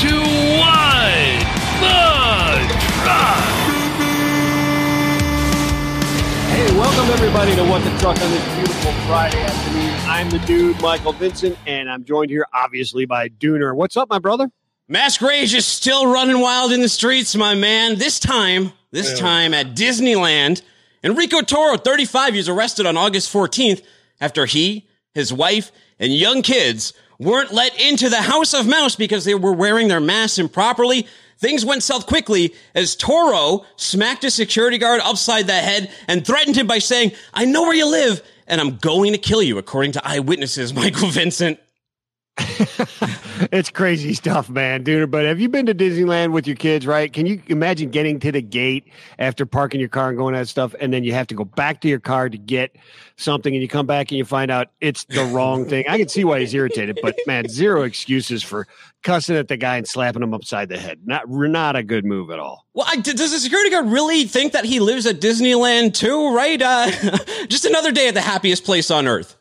to Wide the Truck. Hey, welcome everybody to What the Truck on this beautiful Friday afternoon. I'm the dude, Michael Vincent, and I'm joined here obviously by Dooner. What's up, my brother? Mask Rage is still running wild in the streets, my man. This time, this Yeah. time at Disneyland, Enrico Toro, 35, was arrested on August 14th after he, his wife, and young kids weren't let into the House of Mouse because they were wearing their masks improperly. Things went south quickly as Toro smacked a security guard upside the head and threatened him by saying, I know where you live and I'm going to kill you, according to eyewitnesses, Michael Vincent. It's crazy stuff, man, Dooner. But have you been to Disneyland with your kids, right? Can you imagine getting to the gate after parking your car and going that stuff, and then you have to go back to your car to get something, and you come back and you find out it's the wrong thing? I can see why he's irritated, but man, zero excuses for cussing at the guy and slapping him upside the head. Not not a good move at all. Well, I, does the security guard really think that he lives at Disneyland too? Right? Uh, just another day at the happiest place on earth.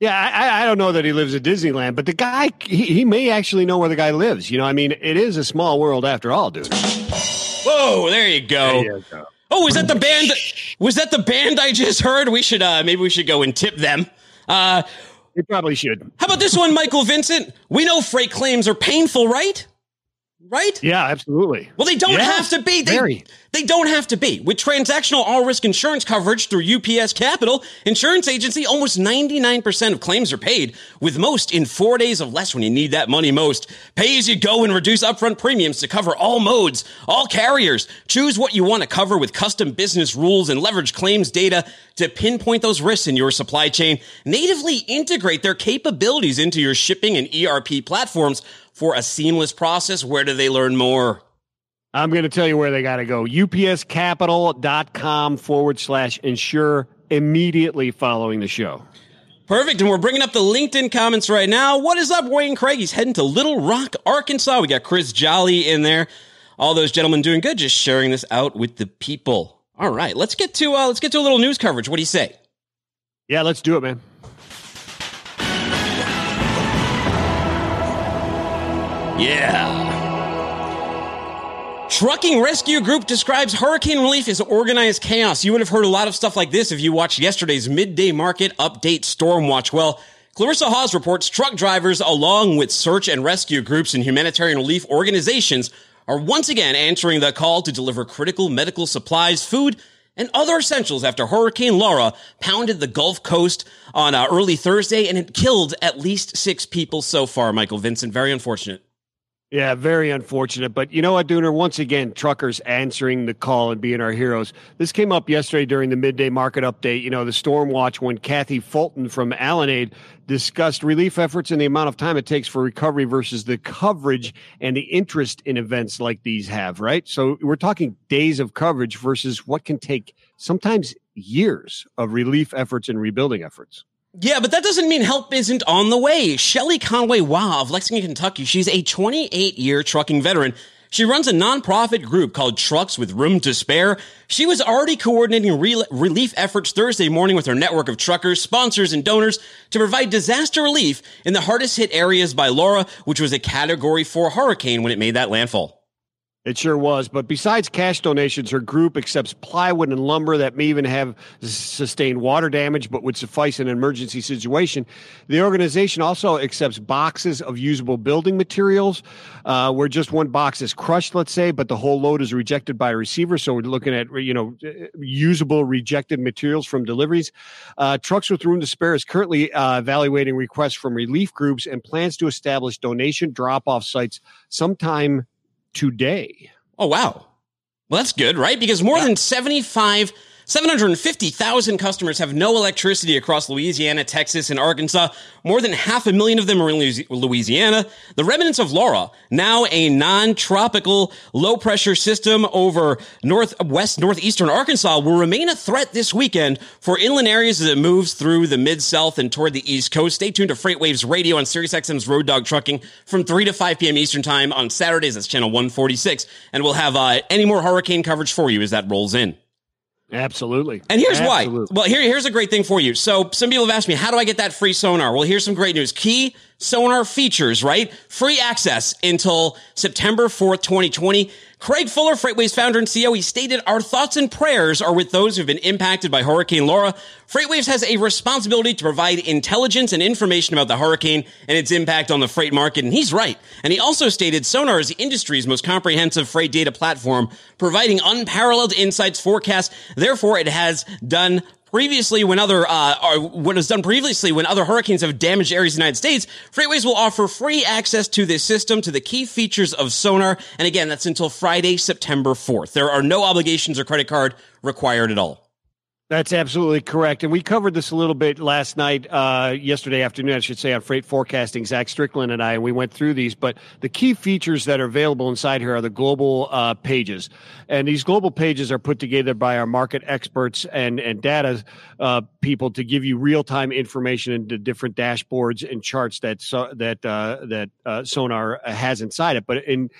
Yeah, I, I- I don't know that he lives at Disneyland, but the guy, he, he may actually know where the guy lives. You know, I mean, it is a small world after all, dude. Whoa, there you go. Oh, was that the band? Was that the band I just heard? We should uh, maybe we should go and tip them. Uh, You probably should. how about this one, Michael Vincent? We know freight claims are painful, right? Right? Yeah, absolutely. Well, they don't Yeah, have to be. They, very. they don't have to be. With transactional all risk insurance coverage through UPS Capital Insurance Agency, almost 99% of claims are paid, with most in four days or less when you need that money most. Pay as you go and reduce upfront premiums to cover all modes, all carriers. Choose what you want to cover with custom business rules and leverage claims data to pinpoint those risks in your supply chain. Natively integrate their capabilities into your shipping and ERP platforms for a seamless process. Where do they learn more? I'm going to tell you where they got to go. UPScapital.com forward slash insure immediately following the show. Perfect. And we're bringing up the LinkedIn comments right now. What is up, Wayne Craig? He's heading to Little Rock, Arkansas. We got Chris Jolly in there. All those gentlemen doing good, just sharing this out with the people. All right, let's get to uh, let's get to a little news coverage. What do you say? Yeah, let's do it, man. Yeah. Trucking Rescue Group describes hurricane relief as organized chaos. You would have heard a lot of stuff like this if you watched yesterday's midday market update storm watch. Well, Clarissa Hawes reports truck drivers, along with search and rescue groups and humanitarian relief organizations, are once again answering the call to deliver critical medical supplies, food, and other essentials after Hurricane Laura pounded the Gulf Coast on uh, early Thursday and it killed at least six people so far, Michael Vincent. Very unfortunate. Yeah, very unfortunate. But you know what, Dooner? Once again, truckers answering the call and being our heroes. This came up yesterday during the midday market update. You know, the storm watch when Kathy Fulton from Allenade discussed relief efforts and the amount of time it takes for recovery versus the coverage and the interest in events like these have, right? So we're talking days of coverage versus what can take sometimes years of relief efforts and rebuilding efforts. Yeah, but that doesn't mean help isn't on the way. Shelly Conway Wow of Lexington, Kentucky, she's a 28 year trucking veteran. She runs a nonprofit group called Trucks with Room to Spare. She was already coordinating re- relief efforts Thursday morning with her network of truckers, sponsors, and donors to provide disaster relief in the hardest hit areas by Laura, which was a category four hurricane when it made that landfall. It sure was. But besides cash donations, her group accepts plywood and lumber that may even have sustained water damage, but would suffice in an emergency situation. The organization also accepts boxes of usable building materials, uh, where just one box is crushed, let's say, but the whole load is rejected by a receiver. So we're looking at you know usable rejected materials from deliveries. Uh, Trucks with Room to Spare is currently uh, evaluating requests from relief groups and plans to establish donation drop-off sites sometime today. Oh, wow. Well, that's good, right? Because more than 75, 750,000 customers have no electricity across Louisiana, Texas, and Arkansas. More than half a million of them are in Louisiana. The remnants of Laura, now a non-tropical low pressure system over northwest, northeastern Arkansas will remain a threat this weekend for inland areas as it moves through the mid-south and toward the east coast. Stay tuned to FreightWaves Radio on SiriusXM's Road Dog Trucking from 3 to 5 p.m. Eastern Time on Saturdays. That's channel 146. And we'll have uh, any more hurricane coverage for you as that rolls in. Absolutely. And here's Absolutely. why. Well, here, here's a great thing for you. So some people have asked me, how do I get that free sonar? Well, here's some great news. Key sonar features, right? Free access until September 4th, 2020. Craig Fuller, FreightWaves founder and CEO, he stated, Our thoughts and prayers are with those who've been impacted by Hurricane Laura. FreightWaves has a responsibility to provide intelligence and information about the hurricane and its impact on the freight market. And he's right. And he also stated Sonar is the industry's most comprehensive freight data platform, providing unparalleled insights, forecasts. Therefore, it has done previously when other uh, what was done previously when other hurricanes have damaged areas of the United States, FreightWaves will offer free access to this system to the key features of sonar. And again, that's until Friday, September 4th. There are no obligations or credit card required at all. That's absolutely correct. And we covered this a little bit last night, uh, yesterday afternoon, I should say, on freight forecasting. Zach Strickland and I, and we went through these. But the key features that are available inside here are the global uh, pages. And these global pages are put together by our market experts and, and data uh, people to give you real time information into different dashboards and charts that, so, that, uh, that uh, Sonar has inside it. But in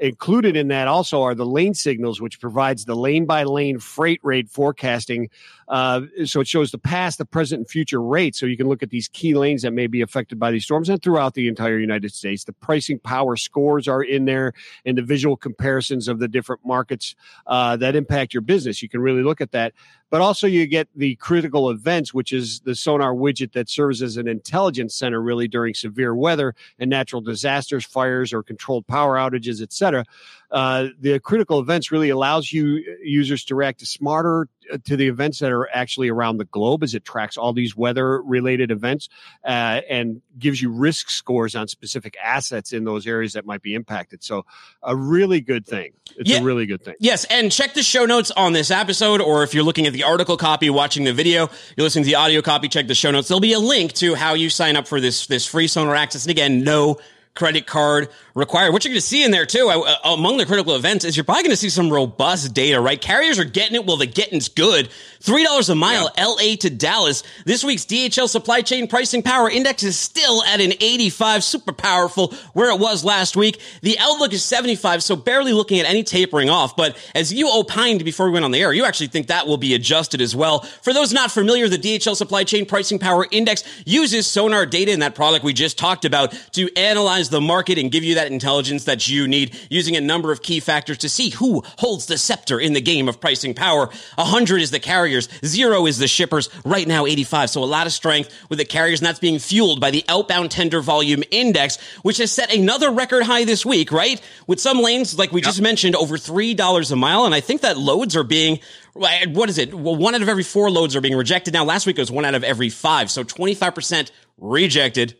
Included in that also are the lane signals, which provides the lane by lane freight rate forecasting. Uh, so it shows the past, the present, and future rates. So you can look at these key lanes that may be affected by these storms and throughout the entire United States. The pricing power scores are in there and the visual comparisons of the different markets uh, that impact your business. You can really look at that but also you get the critical events, which is the sonar widget that serves as an intelligence center really during severe weather and natural disasters, fires, or controlled power outages, et cetera. Uh, the critical events really allows you users to react to smarter uh, to the events that are actually around the globe as it tracks all these weather related events uh, and gives you risk scores on specific assets in those areas that might be impacted. So a really good thing. It's yeah. a really good thing. Yes. And check the show notes on this episode, or if you're looking at the article copy, watching the video, you're listening to the audio copy, check the show notes. There'll be a link to how you sign up for this, this free sonar access. And again, no credit card required. What you're going to see in there too, uh, among the critical events, is you're probably going to see some robust data, right? Carriers are getting it. Well, the getting's good. Three dollars a mile, yeah. LA to Dallas. This week's DHL supply chain pricing power index is still at an 85, super powerful, where it was last week. The outlook is 75, so barely looking at any tapering off. But as you opined before we went on the air, you actually think that will be adjusted as well. For those not familiar, the DHL supply chain pricing power index uses sonar data in that product we just talked about to analyze the market and give you that intelligence that you need using a number of key factors to see who holds the scepter in the game of pricing power. 100 is the carriers, zero is the shippers, right now 85. So a lot of strength with the carriers, and that's being fueled by the outbound tender volume index, which has set another record high this week, right? With some lanes, like we yep. just mentioned, over $3 a mile. And I think that loads are being what is it? Well, one out of every four loads are being rejected. Now, last week it was one out of every five. So 25% rejected.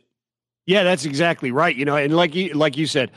Yeah, that's exactly right. You know, and like you like you said,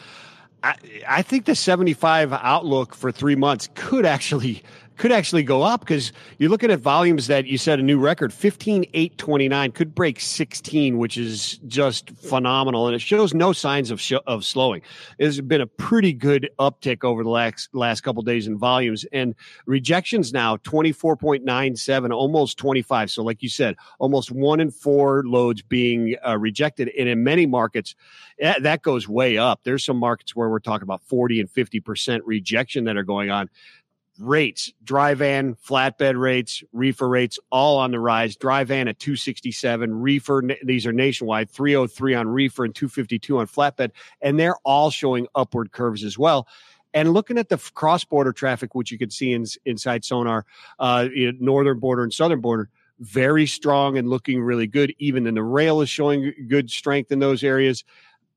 I, I think the 75 outlook for three months could actually could actually go up because you're looking at volumes that you set a new record 15 8 29 could break 16 which is just phenomenal and it shows no signs of sh- of slowing. There's been a pretty good uptick over the last last couple days in volumes and rejections now 24.97 almost 25 so like you said almost one in four loads being uh, rejected and in many markets that goes way up. There's some markets where we're talking about 40 and 50 percent rejection that are going on rates, dry van, flatbed rates, reefer rates, all on the rise. Dry van at 267, reefer, these are nationwide, 303 on reefer and 252 on flatbed, and they're all showing upward curves as well. And looking at the cross border traffic, which you can see in, inside Sonar, uh, northern border and southern border, very strong and looking really good. Even in the rail is showing good strength in those areas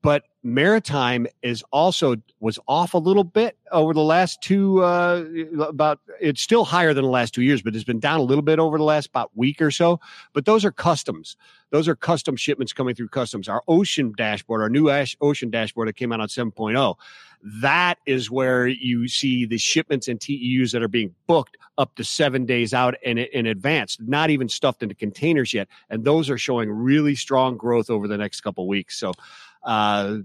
but maritime is also was off a little bit over the last two uh, about it's still higher than the last two years but it's been down a little bit over the last about week or so but those are customs those are custom shipments coming through customs our ocean dashboard our new ocean dashboard that came out on 7.0 that is where you see the shipments and TEUs that are being booked up to seven days out in, in advance, not even stuffed into containers yet. And those are showing really strong growth over the next couple weeks. So uh,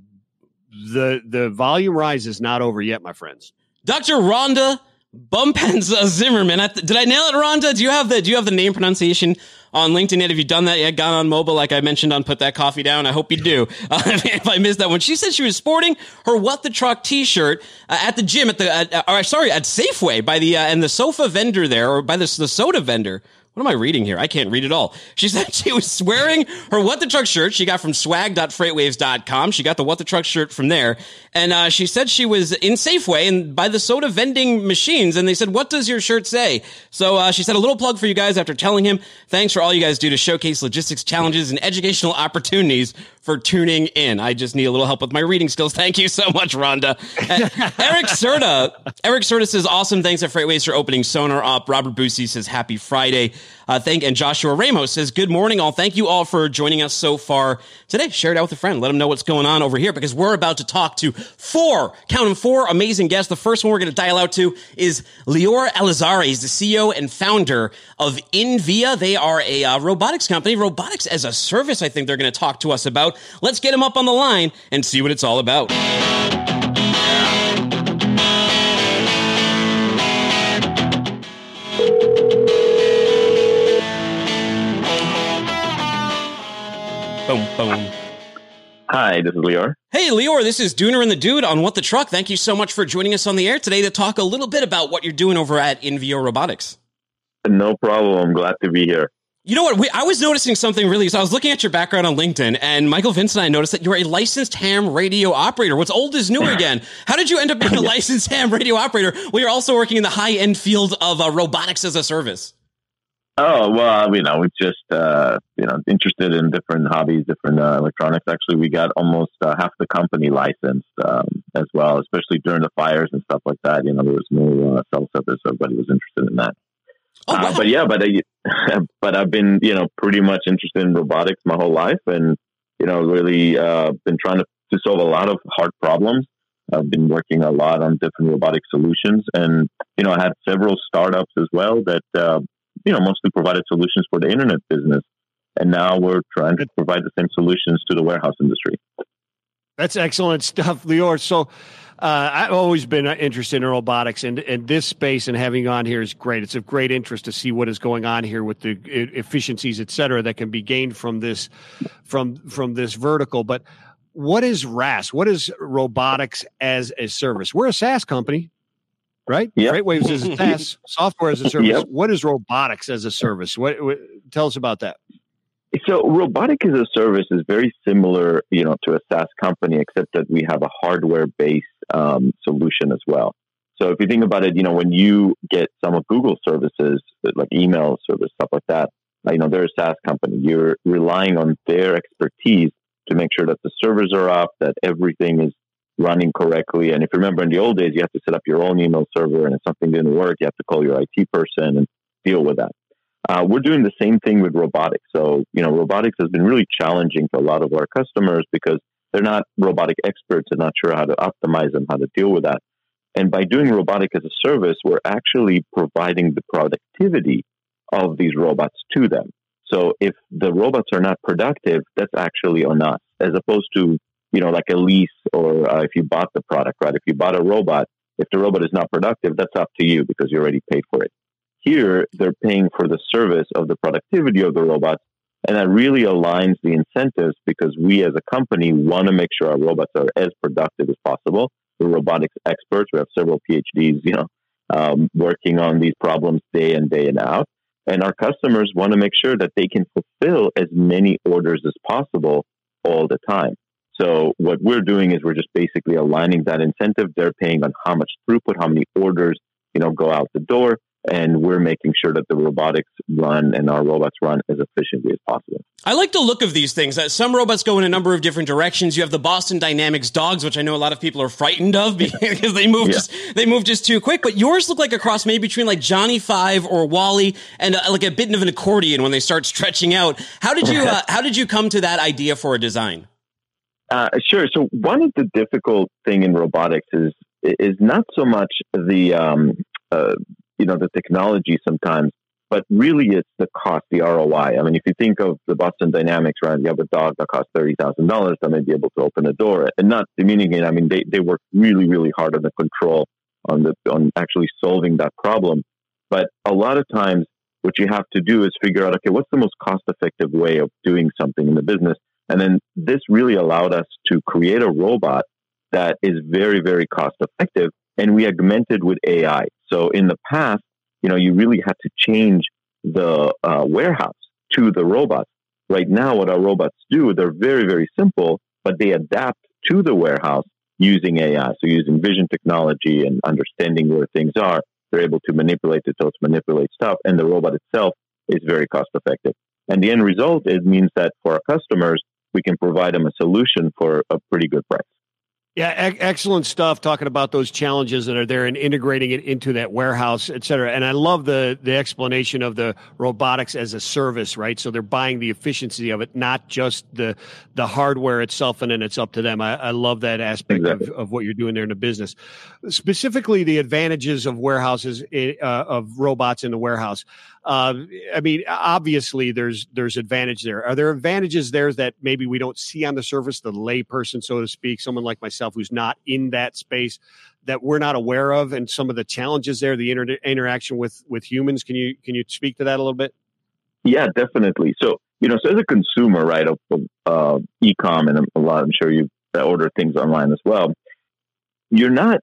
the the volume rise is not over yet, my friends. Dr. Rhonda Bumpenza Zimmerman. Did I nail it, Rhonda? Do you have the Do you have the name pronunciation on LinkedIn yet? Have you done that yet? Gone on mobile, like I mentioned on Put That Coffee Down. I hope you do. Uh, if I missed that one, she said she was sporting her What the Truck T-shirt uh, at the gym at the. Uh, or sorry, at Safeway by the uh, and the sofa vendor there, or by the the soda vendor What am I reading here? I can't read it all. She said she was wearing her What the Truck shirt she got from swag.freightwaves.com. She got the What the Truck shirt from there. And uh, she said she was in Safeway and by the soda vending machines. And they said, What does your shirt say? So uh, she said, A little plug for you guys after telling him, Thanks for all you guys do to showcase logistics challenges and educational opportunities for tuning in. I just need a little help with my reading skills. Thank you so much, Rhonda. Uh, Eric Serta. Eric Serta says, Awesome. Thanks at FreightWaves for opening Sonar up. Robert Boosie says, Happy Friday. Uh, thank and Joshua Ramos says, "Good morning, all. Thank you all for joining us so far today. Share it out with a friend. Let them know what's going on over here because we're about to talk to four, count them four amazing guests. The first one we're going to dial out to is Lior Elazary. He's the CEO and founder of Invia. They are a uh, robotics company, robotics as a service. I think they're going to talk to us about. Let's get him up on the line and see what it's all about." Boom, boom. Hi, this is Lior. Hey, Lior, this is Dooner and the Dude on What the Truck. Thank you so much for joining us on the air today to talk a little bit about what you're doing over at inVia Robotics. No problem. I'm glad to be here. You know what? We, I was noticing something really. So I was looking at your background on LinkedIn, and Michael Vince and I noticed that you're a licensed ham radio operator. What's old is new again. How did you end up being a licensed ham radio operator? We are also working in the high end field of uh, robotics as a service. Oh well, you know, we're just uh, you know interested in different hobbies, different uh, electronics. Actually, we got almost uh, half the company licensed um, as well, especially during the fires and stuff like that. You know, there was no uh, cell service, so everybody was interested in that. Oh, wow. uh, but yeah, but I, but I've been you know pretty much interested in robotics my whole life, and you know really uh, been trying to, to solve a lot of hard problems. I've been working a lot on different robotic solutions, and you know I had several startups as well that uh, you know mostly provided solutions for the internet business, and now we're trying to provide the same solutions to the warehouse industry. That's excellent stuff, Lior. So, uh, I've always been interested in robotics, and, and this space and having on here is great. It's of great interest to see what is going on here with the efficiencies, et cetera, that can be gained from this from from this vertical. But what is RAS? What is robotics as a service? We're a SaaS company, right? Yep. FreightWaves is a SaaS software as a service. Yep. What is robotics as a service? What, what tell us about that? So, robotic as a service is very similar, you know, to a SaaS company, except that we have a hardware-based um, solution as well. So, if you think about it, you know, when you get some of Google services, like email service, stuff like that, you know, they're a SaaS company. You're relying on their expertise to make sure that the servers are up, that everything is running correctly. And if you remember in the old days, you have to set up your own email server, and if something didn't work, you have to call your IT person and deal with that. Uh, we're doing the same thing with robotics. So, you know, robotics has been really challenging for a lot of our customers because they're not robotic experts and not sure how to optimize them, how to deal with that. And by doing robotic as a service, we're actually providing the productivity of these robots to them. So if the robots are not productive, that's actually on us, as opposed to, you know, like a lease or uh, if you bought the product, right? If you bought a robot, if the robot is not productive, that's up to you because you already paid for it. Here, they're paying for the service of the productivity of the robots. And that really aligns the incentives because we as a company want to make sure our robots are as productive as possible. We're robotics experts. We have several PhDs, you know, um, working on these problems day in, day and out. And our customers want to make sure that they can fulfill as many orders as possible all the time. So what we're doing is we're just basically aligning that incentive. They're paying on how much throughput, how many orders, you know, go out the door and we're making sure that the robotics run and our robots run as efficiently as possible. I like the look of these things. Uh, some robots go in a number of different directions. You have the Boston Dynamics dogs, which I know a lot of people are frightened of because they move yeah. just they move just too quick. But yours look like a cross maybe between like Johnny Five or WALL-E and uh, like a bit of an accordion when they start stretching out. How did you uh, how did you come to that idea for a design? Uh, sure. So one of the difficult thing in robotics is is not so much the um, uh, you know the technology sometimes, but really it's the cost, the ROI. I mean, if you think of the Boston Dynamics, right? You have a dog that costs thirty thousand dollars that may be able to open a door, and not demeaning it. I mean, they they work really really hard on the control on the on actually solving that problem. But a lot of times, what you have to do is figure out, okay, what's the most cost effective way of doing something in the business? And then this really allowed us to create a robot that is very, very cost effective. And we augmented with AI. So in the past, you know, you really had to change the uh, warehouse to the robots. Right now, what our robots do, they're very, very simple, but they adapt to the warehouse using AI. So using vision technology and understanding where things are, they're able to manipulate the totes, manipulate stuff, and the robot itself is very cost effective. And the end result it means that for our customers, we can provide them a solution for a pretty good price. Yeah, e- excellent stuff. Talking about those challenges that are there and integrating it into that warehouse, et cetera. And I love the the explanation of the robotics as a service, right? So they're buying the efficiency of it, not just the the hardware itself, and then it's up to them. I, I love that aspect exactly. of, of what you're doing there in the business. Specifically, the advantages of warehouses eh, uh, of robots in the warehouse. Uh, I mean, obviously, there's there's advantage there. Are there advantages there that maybe we don't see on the surface, the layperson, so to speak, someone like myself who's not in that space, that we're not aware of, and some of the challenges there, the inter- interaction with with humans? Can you can you speak to that a little bit? Yeah, definitely. So you know, so as a consumer, right, of, of uh, e-com and a lot, I'm sure you order things online as well. You're not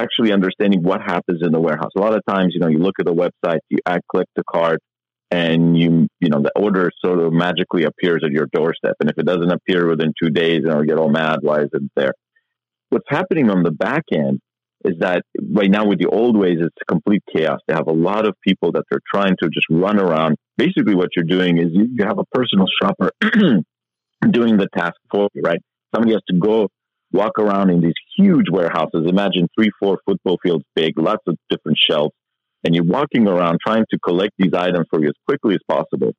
actually understanding what happens in the warehouse. A lot of times, you know, you look at the website, you add click to cart, and you, you know, the order sort of magically appears at your doorstep. And if it doesn't appear within two days, know, you get all mad. Why isn't it there? What's happening on the back end is that right now with the old ways, it's complete chaos. They have a lot of people that they're trying to just run around. Basically, what you're doing is you, you have a personal shopper doing the task for you, right? Somebody has to go walk around in these huge warehouses. Imagine three, four football fields big, lots of different shelves, and you're walking around trying to collect these items for you as quickly as possible.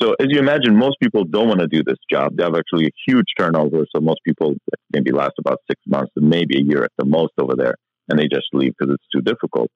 So, as you imagine, most people don't want to do this job. They have actually a huge turnover. So, most people maybe last about six months and maybe a year at the most over there, and they just leave because it's too difficult.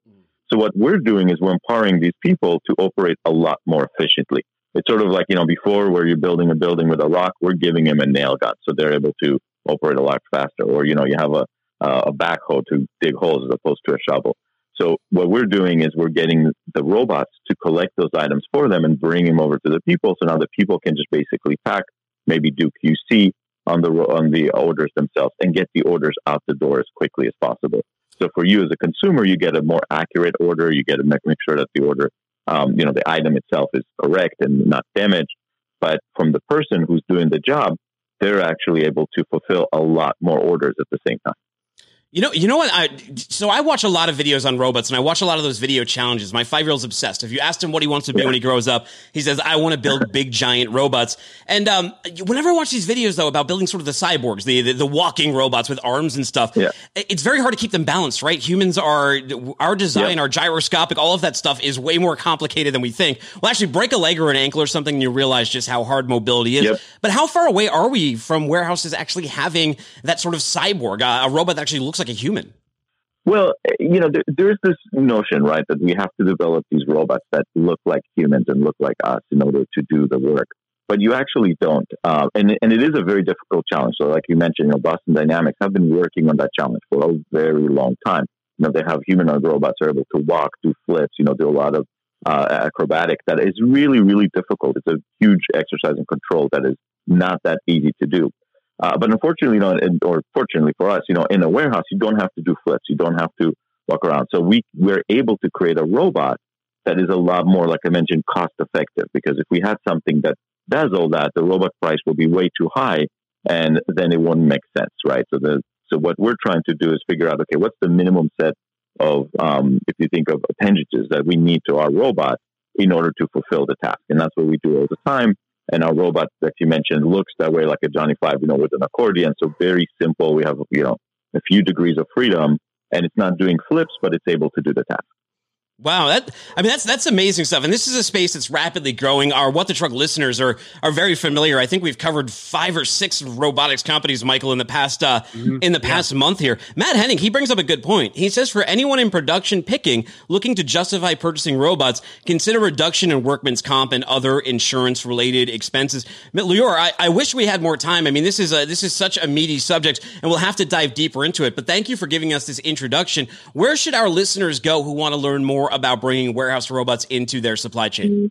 So, what we're doing is we're empowering these people to operate a lot more efficiently. It's sort of like, you know, before where you're building a building with a rock, we're giving them a nail gun. So they're able to operate a lot faster. Or, you know, you have a, a backhoe to dig holes as opposed to a shovel. So what we're doing is we're getting the robots to collect those items for them and bring them over to the people. So now the people can just basically pack, maybe do QC on the on the orders themselves and get the orders out the door as quickly as possible. So for you as a consumer, you get a more accurate order. You get to make, make sure that the order, um, you know, the item itself is correct and not damaged. But from the person who's doing the job, they're actually able to fulfill a lot more orders at the same time. You know, you know what? I so I watch a lot of videos on robots, and I watch a lot of those video challenges. My five year old's obsessed. If you asked him what he wants to be yeah. when he grows up, he says, "I want to build big giant robots." And um, whenever I watch these videos, though, about building sort of the cyborgs, the, the, the walking robots with arms and stuff, yeah. it's very hard to keep them balanced, right? Humans are our design, yeah. our gyroscopic, all of that stuff is way more complicated than we think. Well, actually, break a leg or an ankle or something, and you realize just how hard mobility is. Yep. But how far away are we from warehouses actually having that sort of cyborg, uh, a robot that actually looks like a human? Well, you know, there, there's this notion, right, that we have to develop these robots that look like humans and look like us in order to do the work. But you actually don't, uh, and and it is a very difficult challenge. So, like you mentioned, you know, Boston Dynamics have been working on that challenge for a very long time. You know, they have humanoid robots are able to walk, do flips, you know, do a lot of uh, acrobatic. That is really, really difficult. It's a huge exercise in control that is not that easy to do. Uh, but unfortunately, you know, or fortunately for us, you know, in a warehouse, you don't have to do flips. You don't have to walk around. So we we're able to create a robot that is a lot more, like I mentioned, cost effective. Because if we had something that does all that, the robot price will be way too high, and then it won't make sense, right? So the so what we're trying to do is figure out, okay, what's the minimum set of, um, if you think of appendages that we need to our robot in order to fulfill the task, and that's what we do all the time. And our robot that you mentioned looks that way like a Johnny Five, you know, with an accordion. So very simple. We have, you know, a few degrees of freedom and it's not doing flips, but it's able to do the task. Wow, that I mean that's that's amazing stuff, and this is a space that's rapidly growing. Our What the Truck listeners are are very familiar. I think we've covered five or six robotics companies, Michael, in the past uh, mm-hmm. in the past yeah. month here. Matt Henning he brings up a good point. He says for anyone in production picking looking to justify purchasing robots, consider reduction in workman's comp and other insurance related expenses. Lior, I, I wish we had more time. I mean, this is a this is such a meaty subject, and we'll have to dive deeper into it. But thank you for giving us this introduction. Where should our listeners go who want to learn more? More about bringing warehouse robots into their supply chain?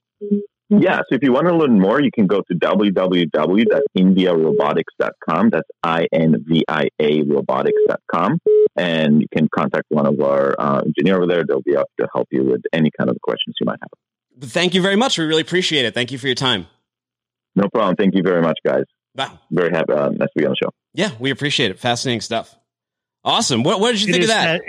Yeah, so if you want to learn more, you can go to www.inviarobotics.com. That's I N V I A robotics.com. And you can contact one of our uh, engineer over there. They'll be able to help you with any kind of questions you might have. Thank you very much. We really appreciate it. Thank you for your time. No problem. Thank you very much, guys. Wow. Very happy. Uh, nice to be on the show. Yeah, we appreciate it. Fascinating stuff. Awesome. What, what did you it think of that?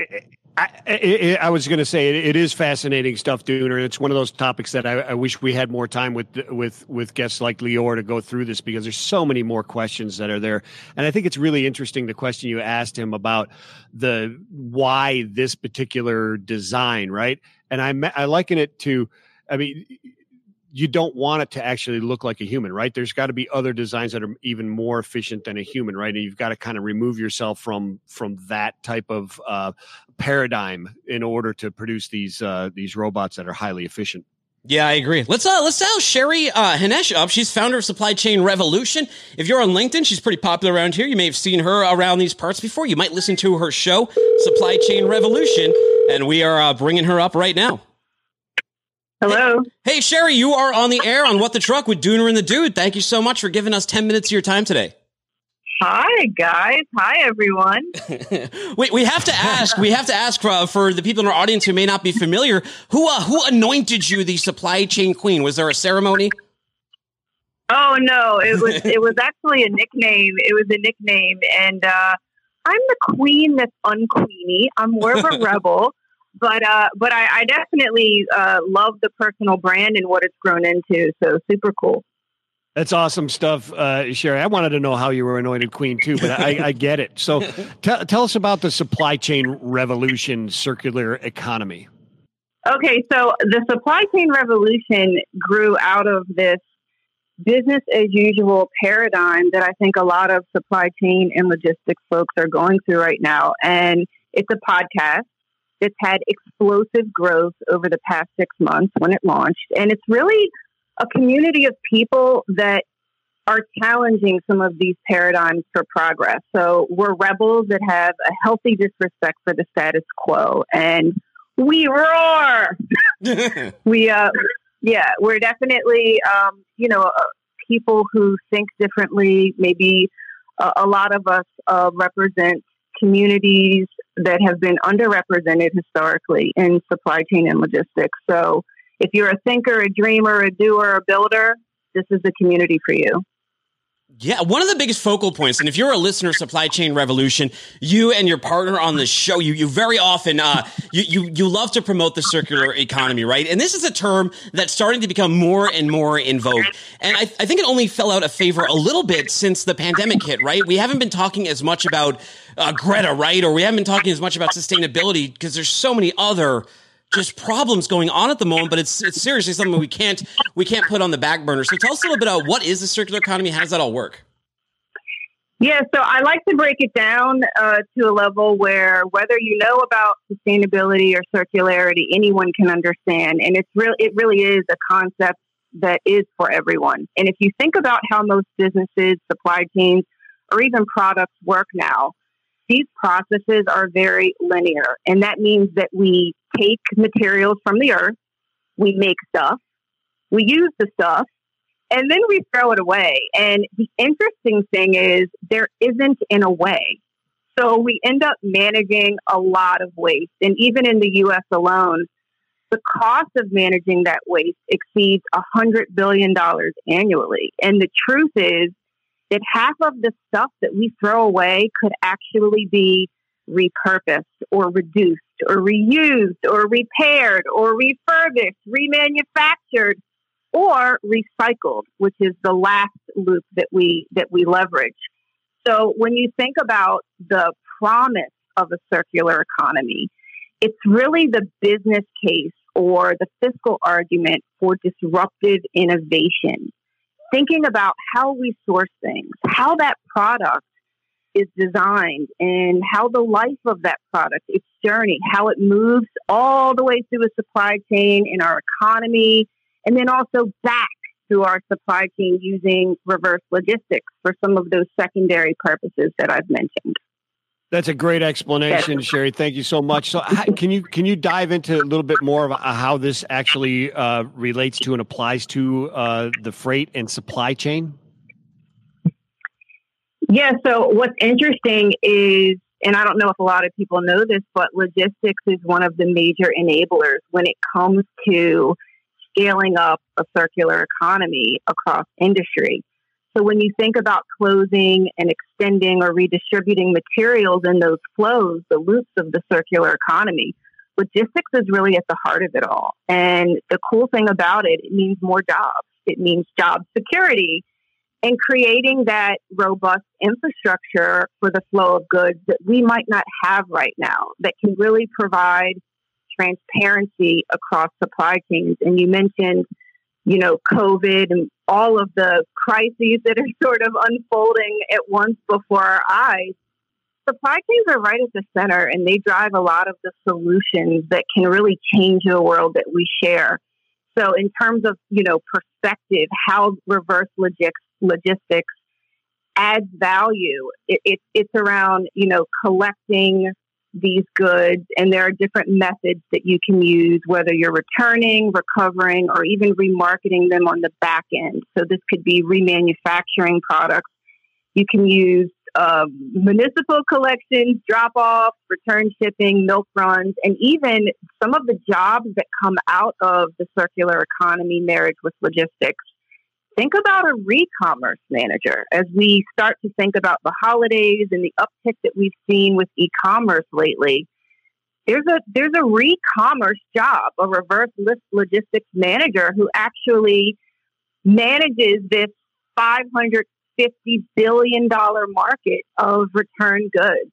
I, I, I, was going to say it, it is fascinating stuff, Dooner. It's one of those topics that I, I, wish we had more time with with with guests like Lior to go through this because there's so many more questions that are there, and I think it's really interesting the question you asked him about the why this particular design, right? And I I liken it to, I mean, you don't want it to actually look like a human, right? There's got to be other designs that are even more efficient than a human, right? And you've got to kind of remove yourself from from that type of uh, paradigm in order to produce these uh, these robots that are highly efficient. Yeah, I agree. Let's uh let's dial Sheri uh Hinish up. She's founder of Supply Chain Revolution. If you're on LinkedIn, she's pretty popular around here. You may have seen her around these parts before. You might listen to her show, Supply Chain Revolution, and we are uh, bringing her up right now. Hello. Hey, hey, Sheri, you are on the air on What the Truck with Dooner and the Dude. Thank you so much for giving us 10 minutes of your time today. Hi, guys. Hi, everyone. we, we have to ask, we have to ask for, for the people in our audience who may not be familiar, who, uh, who anointed you the supply chain queen? Was there a ceremony? Oh, no, it was, it was actually a nickname. It was a nickname. And, uh, I'm the queen that's unqueeny. I'm more of a rebel but uh, but I, I definitely uh, love the personal brand and what it's grown into. So super cool. That's awesome stuff, uh, Sheri. I wanted to know how you were anointed queen too, but I, I get it. So, t- tell us about the supply chain revolution, circular economy. Okay, so the supply chain revolution grew out of this business as usual paradigm that I think a lot of supply chain and logistics folks are going through right now, and it's a podcast it's had explosive growth over the past six months when it launched. And it's really a community of people that are challenging some of these paradigms for progress. So we're rebels that have a healthy disrespect for the status quo and we roar. we, uh, yeah, we're definitely, um, you know, uh, people who think differently. Maybe uh, a lot of us uh, represent communities that have been underrepresented historically in supply chain and logistics. So if you're a thinker, a dreamer, a doer, a builder, this is the community for you. Yeah, one of the biggest focal points, and if you're a listener Supply Chain Revolution, you and your partner on the show, you you very often uh, you, you you love to promote the circular economy, right? And this is a term that's starting to become more and more in vogue. And I, I think it only fell out of favor a little bit since the pandemic hit, right? We haven't been talking as much about uh, Greta, right? Or we haven't been talking as much about sustainability because there's so many other just problems going on at the moment, but it's it's seriously something we can't we can't put on the back burner. So tell us a little bit about what is the circular economy? How does that all work? Yeah, so I like to break it down uh, to a level where whether you know about sustainability or circularity, anyone can understand, and it's real. It really is a concept that is for everyone. And if you think about how most businesses, supply chains, or even products work now, these processes are very linear. And that means that we take materials from the earth, we make stuff, we use the stuff, and then we throw it away. And the interesting thing is, there isn't in a way. So we end up managing a lot of waste. And even in the US alone, the cost of managing that waste exceeds $100 billion annually. And the truth is, that half of the stuff that we throw away could actually be repurposed or reduced or reused or repaired or refurbished, remanufactured or recycled, which is the last loop that we that we leverage. So when you think about the promise of a circular economy, it's really the business case or the fiscal argument for disruptive innovation thinking about how we source things, how that product is designed, and how the life of that product, its journey, how it moves all the way through a supply chain in our economy, and then also back through our supply chain using reverse logistics for some of those secondary purposes that I've mentioned. That's a great explanation, Sheri. Thank you so much. So, can you can you dive into a little bit more of how this actually uh, relates to and applies to uh, the freight and supply chain? Yeah. So, what's interesting is, and I don't know if a lot of people know this, but logistics is one of the major enablers when it comes to scaling up a circular economy across industry. So when you think about closing and extending or redistributing materials in those flows, the loops of the circular economy, logistics is really at the heart of it all. And the cool thing about it, it means more jobs. It means job security and creating that robust infrastructure for the flow of goods that we might not have right now that can really provide transparency across supply chains. And you mentioned, you know, COVID and all of the crises that are sort of unfolding at once before our eyes. Supply chains are right at the center and they drive a lot of the solutions that can really change the world that we share. So, in terms of you know perspective, how reverse logistics logistics adds value, it, it, it's around you know collecting these goods, and there are different methods that you can use, whether you're returning, recovering, or even remarketing them on the back end. So this could be remanufacturing products. You can use uh, municipal collections, drop off, return shipping, milk runs, and even some of the jobs that come out of the circular economy marriage with logistics. Think about a re-commerce manager as we start to think about the holidays and the uptick that we've seen with e-commerce lately. There's a there's a re-commerce job, a reverse list logistics manager who actually manages this 500 $50 billion market of return goods.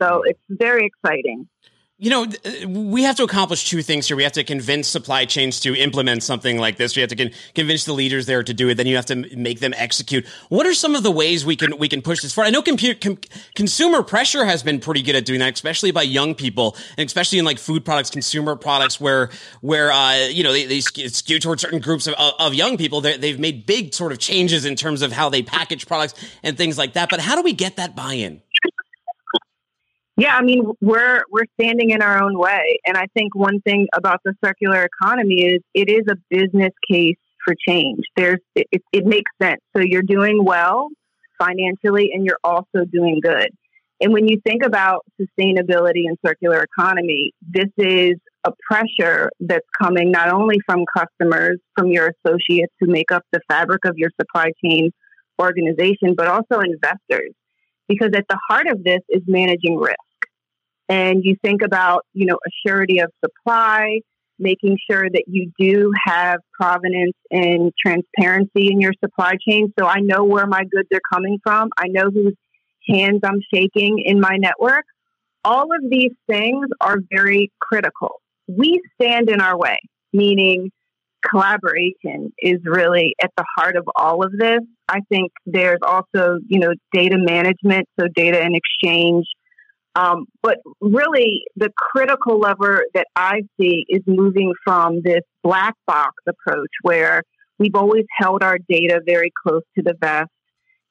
So it's very exciting. You know, we have to accomplish two things here. We have to convince supply chains to implement something like this. We have to con- convince the leaders there to do it. Then you have to make them execute. What are some of the ways we can we can push this forward? I know com- consumer pressure has been pretty good at doing that, especially by young people, and especially in like food products, consumer products, where where uh, you know they, they skew towards certain groups of, of young people. they they've made big sort of changes in terms of how they package products and things like that. But how do we get that buy-in? Yeah, I mean, we're we're standing in our own way, and I think one thing about the circular economy is it is a business case for change. There's it, it makes sense. So you're doing well financially, and you're also doing good. And when you think about sustainability and circular economy, this is a pressure that's coming not only from customers, from your associates who make up the fabric of your supply chain organization, but also investors because at the heart of this is managing risk. And you think about, you know, a surety of supply, making sure that you do have provenance and transparency in your supply chain. So I know where my goods are coming from. I know whose hands I'm shaking in my network. All of these things are very critical. We stand in our way, meaning collaboration is really at the heart of all of this. I think there's also, you know, data management, so data and exchange. Um, but really, the critical lever that I see is moving from this black box approach where we've always held our data very close to the vest.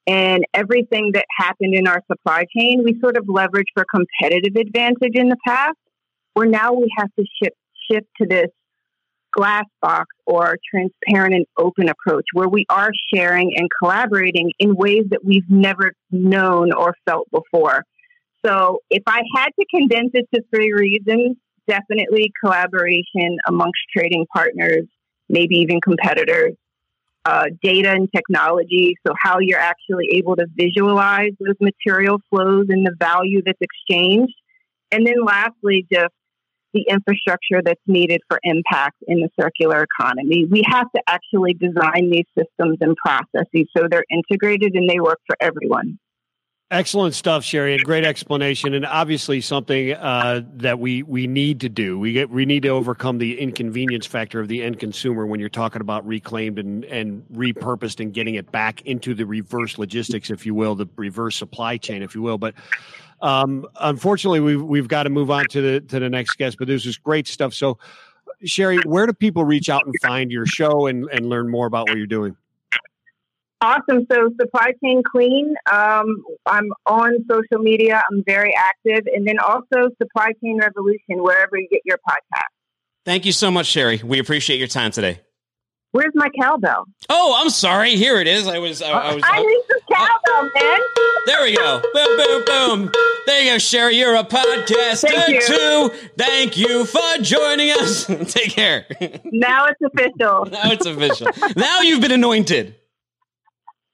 And everything that happened in our supply chain, we sort of leveraged for competitive advantage in the past, where now we have to shift, shift to this glass box or transparent and open approach where we are sharing and collaborating in ways that we've never known or felt before. So, if I had to condense it to three reasons, definitely collaboration amongst trading partners, maybe even competitors, uh, data and technology. So, how you're actually able to visualize those material flows and the value that's exchanged. And then, lastly, just the infrastructure that's needed for impact in the circular economy. We have to actually design these systems and processes so they're integrated and they work for everyone. Excellent stuff, Sheri, and great explanation, and obviously something uh, that we we need to do. We get we need to overcome the inconvenience factor of the end consumer when you're talking about reclaimed and and repurposed and getting it back into the reverse logistics, if you will, the reverse supply chain, if you will. But um, unfortunately, we've we've got to move on to the to the next guest. But this is great stuff. So, Sheri, where do people reach out and find your show and and learn more about what you're doing? Awesome. So, Supply Chain Queen. Um, I'm on social media. I'm very active, and then also Supply Chain Revolution, wherever you get your podcast. Thank you so much, Sheri. We appreciate your time today. Where's my cowbell? Oh, I'm sorry. Here it is. I was. Uh, I was. I need some cowbell, man. There we go. Boom, boom, boom. There you go, Sheri. You're a podcaster Thank you. too. Thank you for joining us. Take care. Now it's official. now it's official. now you've been anointed.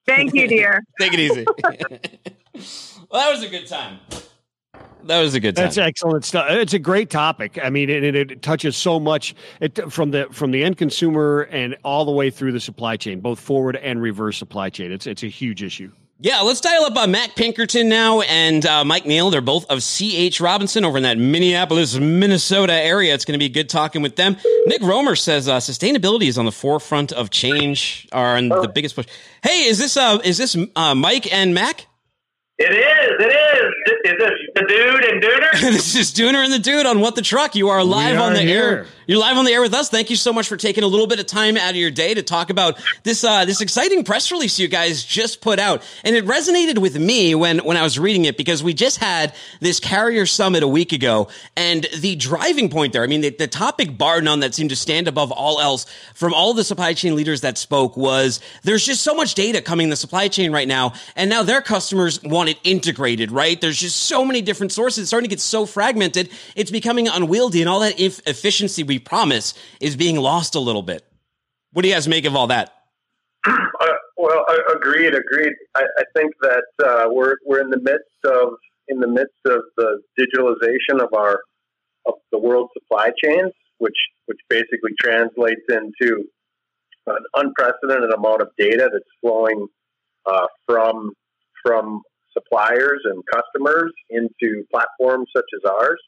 Thank you, dear. Take it easy. well, that was a good time. That was a good time. That's excellent stuff. It's a great topic. I mean, it, it, it touches so much it, from the from the end consumer and all the way through the supply chain, both forward and reverse supply chain. It's it's a huge issue. Yeah, let's dial up uh, Mac Pinkerton now and uh, Mike Neill. They're both of C.H. Robinson over in that Minneapolis, Minnesota area. It's going to be good talking with them. Nick Romer says uh, sustainability is on the forefront of change, are in the biggest push. Hey, is this uh, is this uh, Mike and Mac? It is. It is. Is this the dude and Dooner? this is Dooner and the Dude on What the Truck. You are live are on the here. air. You're live on the air with us. Thank you so much for taking a little bit of time out of your day to talk about this uh, this exciting press release you guys just put out, and it resonated with me when when I was reading it because we just had this carrier summit a week ago, and the driving point there. I mean, the, the topic bar none that seemed to stand above all else from all the supply chain leaders that spoke was there's just so much data coming in the supply chain right now, and now their customers want it integrated. Right? There's just so many different sources. It's starting to get so fragmented. It's becoming unwieldy, and all that if efficiency we promise is being lost a little bit. What do you guys make of all that? Uh, well, agreed. Agreed. I, I think that uh, we're we're in the midst of in the midst of the digitalization of our of the world supply chains, which which basically translates into an unprecedented amount of data that's flowing uh, from from suppliers and customers into platforms such as ours,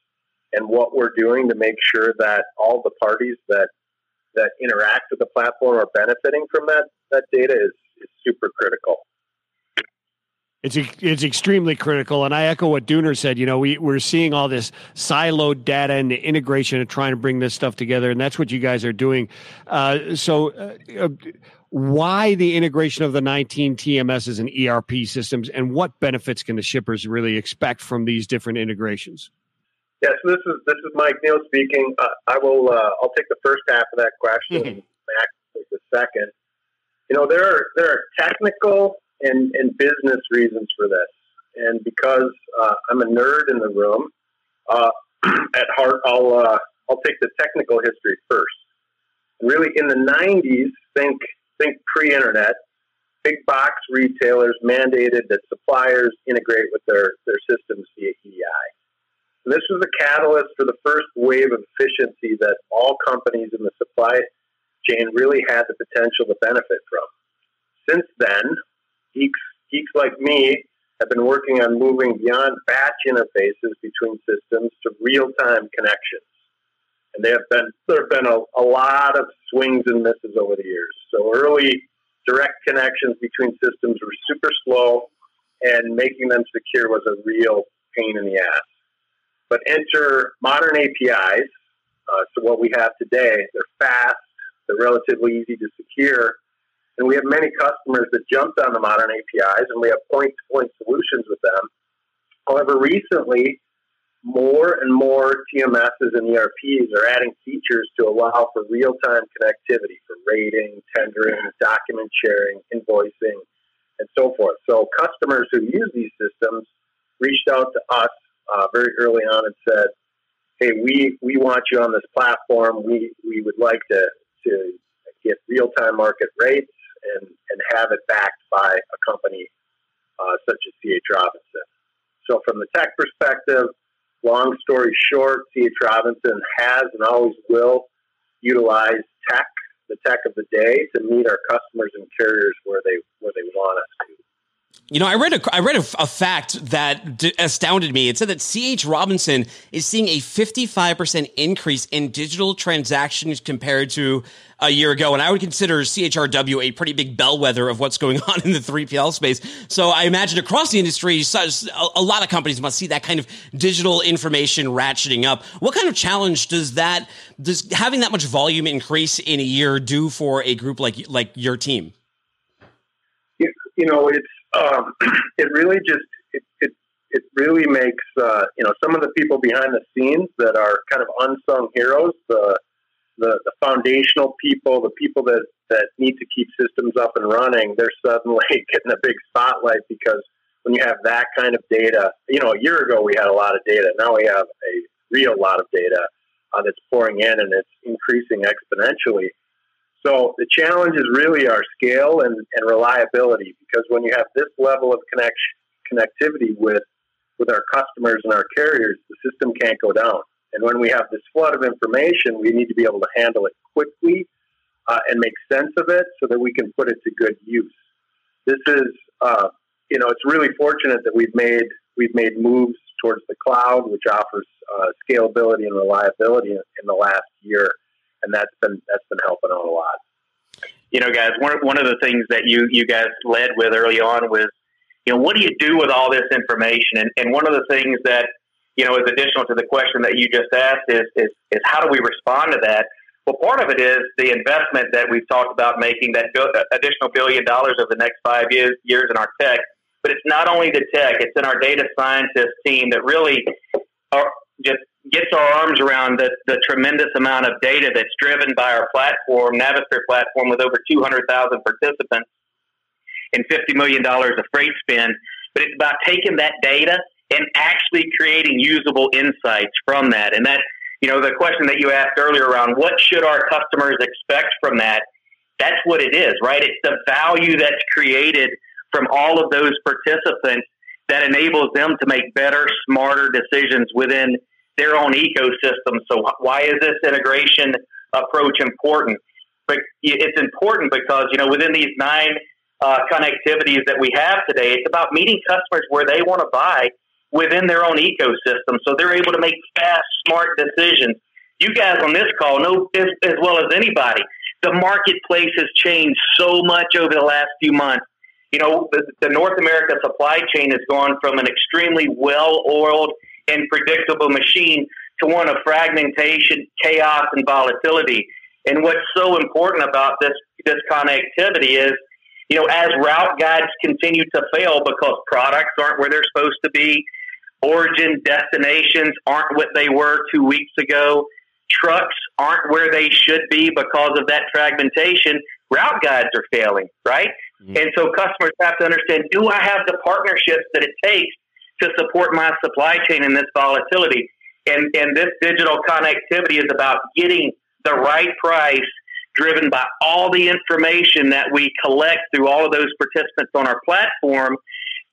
and what we're doing to make sure that all the parties that that interact with the platform are benefiting from that that data is, is super critical. It's it's extremely critical, and I echo what Dooner said. You know, we we're seeing all this siloed data and the integration and trying to bring this stuff together, and that's what you guys are doing. Uh, so, uh, uh, why the integration of the 19 TMSs and ERP systems, and what benefits can the shippers really expect from these different integrations? Yes, this is this is Mike Neill speaking. Uh, I will uh, I'll take the first half of that question. Max take the second. You know, there are there are technical and, and business reasons for this, and because uh, I'm a nerd in the room, uh, at heart, I'll uh, I'll take the technical history first. Really, in the '90s, think think pre-internet, big box retailers mandated that suppliers integrate with their their systems via. And this was the catalyst for the first wave of efficiency that all companies in the supply chain really had the potential to benefit from. Since then, geeks, geeks like me have been working on moving beyond batch interfaces between systems to real-time connections. And there have been there have been a, a lot of swings and misses over the years. So early direct connections between systems were super slow, and making them secure was a real pain in the ass. But enter modern APIs. Uh, so what we have today, they're fast, they're relatively easy to secure, and we have many customers that jumped on the modern APIs, and we have point-to-point solutions with them. However, recently, more and more TMSs and ERPs are adding features to allow for real-time connectivity for rating, tendering, document sharing, invoicing, and so forth. So customers who use these systems reached out to us uh, very early on and said, "Hey, we we want you on this platform. We we would like to to get real time market rates and and have it backed by a company uh, such as CH Robinson." So, from the tech perspective, long story short, CH Robinson has and always will utilize tech, the tech of the day, to meet our customers and carriers where they where they want us to. You know, I read a I read a, a fact that d- astounded me. It said that CH Robinson is seeing a 55% increase in digital transactions compared to a year ago, and I would consider CHRW a pretty big bellwether of what's going on in the 3PL space. So I imagine across the industry, a, lot of companies must see that kind of digital information ratcheting up. What kind of challenge does that does having that much volume increase in a year do for a group like like your team? you know, it's um, it really just it, it it really makes uh, you know some of the people behind the scenes that are kind of unsung heroes, the the, the foundational people, the people that, that need to keep systems up and running, they're suddenly getting a big spotlight because when you have that kind of data, you know, a year ago we had a lot of data. Now we have a real lot of data uh, that's pouring in and it's increasing exponentially. So the challenge is really our scale and, and reliability because when you have this level of connection, connectivity with, with our customers and our carriers, the system can't go down. And when we have this flood of information, we need to be able to handle it quickly uh, and make sense of it so that we can put it to good use. This is, uh, you know, it's really fortunate that we've made we've made moves towards the cloud, which offers uh, scalability and reliability in, in the last year, and that's been that's been helping out a lot. You know, guys, one one of the things that you you guys led with early on was, you know, what do you do with all this information? And and one of the things that you know, is additional to the question that you just asked is, is, is how do we respond to that? Well, part of it is the investment that we've talked about making that additional billion dollars over the next five years, years in our tech. But it's not only the tech; it's in our data scientist team that really are, just gets our arms around the, the tremendous amount of data that's driven by our platform, Navisphere platform, with over 200,000 participants and $50 million of freight spend. But it's about taking that data and actually creating usable insights from that. And that, you know, the question that you asked earlier around what should our customers expect from that? That's what it is, right? It's the value that's created from all of those participants that enables them to make better, smarter decisions within their own ecosystem. So, why is this integration approach important? But it's important because you know within these nine uh, connectivities that we have today, it's about meeting customers where they want to buy within their own ecosystem. So they're able to make fast, smart decisions. You guys on this call know as, as well as anybody, the marketplace has changed so much over the last few months. You know, the, the North America supply chain has gone from an extremely well oiled and predictable machine to one of fragmentation, chaos, and volatility. And what's so important about this this connectivity is, you know, as route guides continue to fail because products aren't where they're supposed to be, Origin destinations aren't what they were two weeks ago. Trucks aren't where they should be because of that fragmentation. Route guides are failing, right? Mm-hmm. And so customers have to understand do I have the partnerships that it takes to support my supply chain in this volatility? And, and this digital connectivity is about getting the right price driven by all the information that we collect through all of those participants on our platform,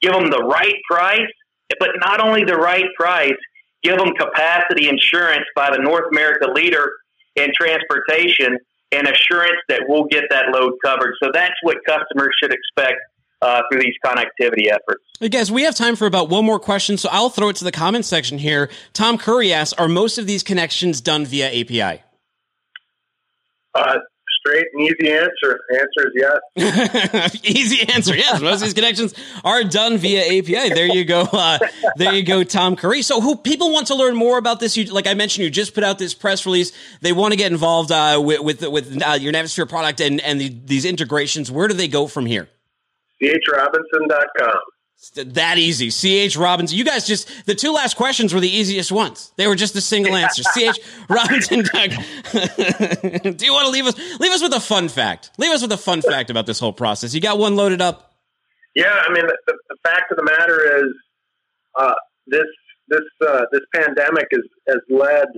give them the right price but not only the right price, give them capacity insurance by the North America leader in transportation and assurance that we'll get that load covered. So that's what customers should expect uh, through these connectivity efforts. Hey guys, we have time for about one more question, so I'll throw it to the comment section here. Tom Curry asks, are most of these connections done via API? Uh, straight and easy answer. Answer is yes. easy answer, yes. Most of these connections are done via API. There you go. Uh, there you go, Tom Curry. So, who people want to learn more about this? You, like I mentioned, you just put out this press release. They want to get involved uh, with with, with uh, your Navisphere product and and the, these integrations. Where do they go from here? CHRobinson.com. That easy. CH Robinson. You guys just, the two last questions were the easiest ones. They were just a single answer. CH Robinson. Do you want to leave us, leave us with a fun fact? Leave us with a fun fact about this whole process. You got one loaded up? Yeah. I mean, the, the fact of the matter is, uh, this, this, uh, this pandemic has, has led,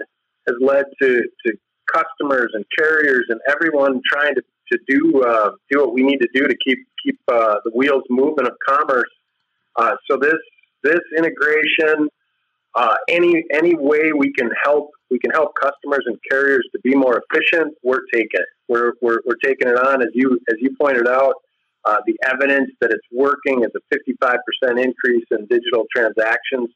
has led to, to customers and carriers and everyone trying to, to do, uh, do what we need to do to keep, keep, uh, the wheels moving of commerce uh, so this this integration, uh, any any way we can help we can help customers and carriers to be more efficient, we're taking it. We're, we're, we're taking it on as you as you pointed out. Uh, the evidence that it's working is a 55% increase in digital transactions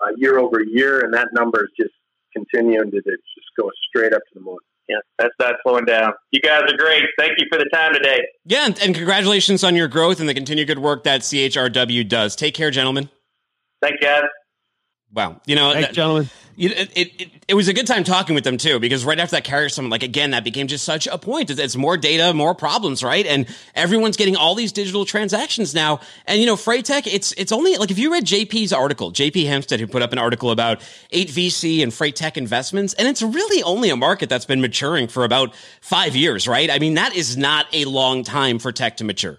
uh, year over year, and that number is just continuing to just go straight up to the moon yeah, that's not slowing down. You guys are great. Thank you for the time today. Yeah, and, and congratulations on your growth and the continued good work that CHRW does. Take care, gentlemen. Thanks, guys. Wow. You know, Thanks, that- gentlemen. you- it, it, it, it was a good time talking with them too, because right after that carrier summit, like again, that became just such a point. It's, it's more data, more problems, right? And everyone's getting all these digital transactions now. And you know, Freight Tech, it's, it's only like if you read JP's article, JP Hampstead, who put up an article about 8VC and Freight Tech investments, and it's really only a market that's been maturing for about five years, right? I mean, that is not a long time for tech to mature.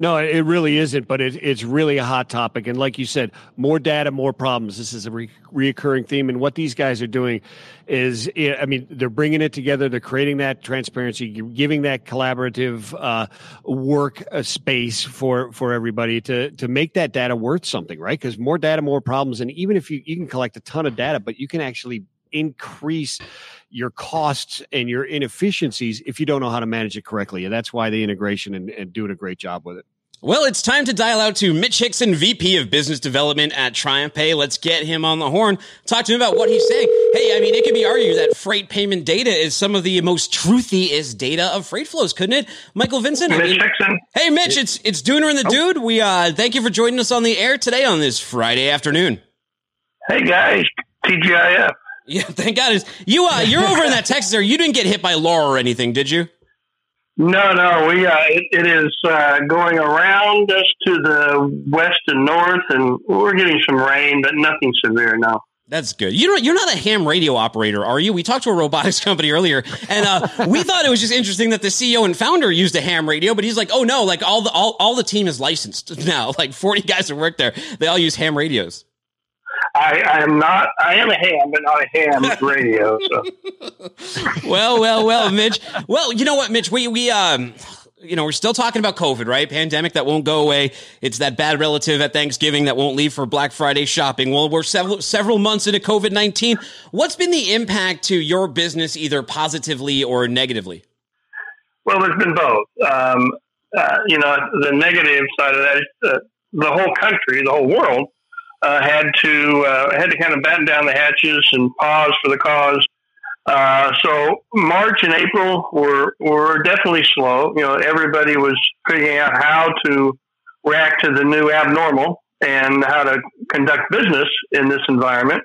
No, it really isn't, but it, it's really a hot topic. And like you said, more data, more problems. This is a re- reoccurring theme. And what these guys are doing is, I mean, they're bringing it together. They're creating that transparency, giving that collaborative uh, work uh, space for for everybody to to make that data worth something, right? Because more data, more problems. And even if you you can collect a ton of data, but you can actually increase your costs and your inefficiencies if you don't know how to manage it correctly. And that's why the integration and, and doing a great job with it. Well, it's time to dial out to Mitch Hixon, VP of Business Development at TriumphPay. Let's get him on the horn. Talk to him about what he's saying. Hey, I mean, it could be argued that freight payment data is some of the most truthiest data of freight flows, couldn't it? Michael Vincent. I Mitch mean- Hixon. hey, Mitch, it's it's Dooner and the Dude. We uh, thank you for joining us on the air today on this Friday afternoon. Hey guys, TGIF. Yeah, thank God. Is you uh, you're over in that Texas area. You didn't get hit by Laura or anything, did you? No, no, we uh, it, it is uh, going around us to the west and north, and we're getting some rain, but nothing severe. No. That's good. You don't, you're not a ham radio operator, are you? We talked to a robotics company earlier, and uh, we thought it was just interesting that the CEO and founder used a ham radio, but he's like, oh no, like all the all, all the team is licensed now. Like 40 guys that work there, they all use ham radios. I, I am not. I am a ham, but not a ham radio. So Well, well, well, Mitch. Well, you know what, Mitch? We we um. You know, we're still talking about COVID, right? Pandemic that won't go away. It's that bad relative at Thanksgiving that won't leave for Black Friday shopping. Well, we're several several months into COVID nineteen. What's been the impact to your business, either positively or negatively? well, there's been both. Um, uh, you know, the negative side of that, uh, the whole country, the whole world, uh, had to uh, had to kind of batten down the hatches and pause for the cause. Uh, so March and April were were definitely slow. You know, everybody was figuring out how to react to the new abnormal and how to conduct business in this environment.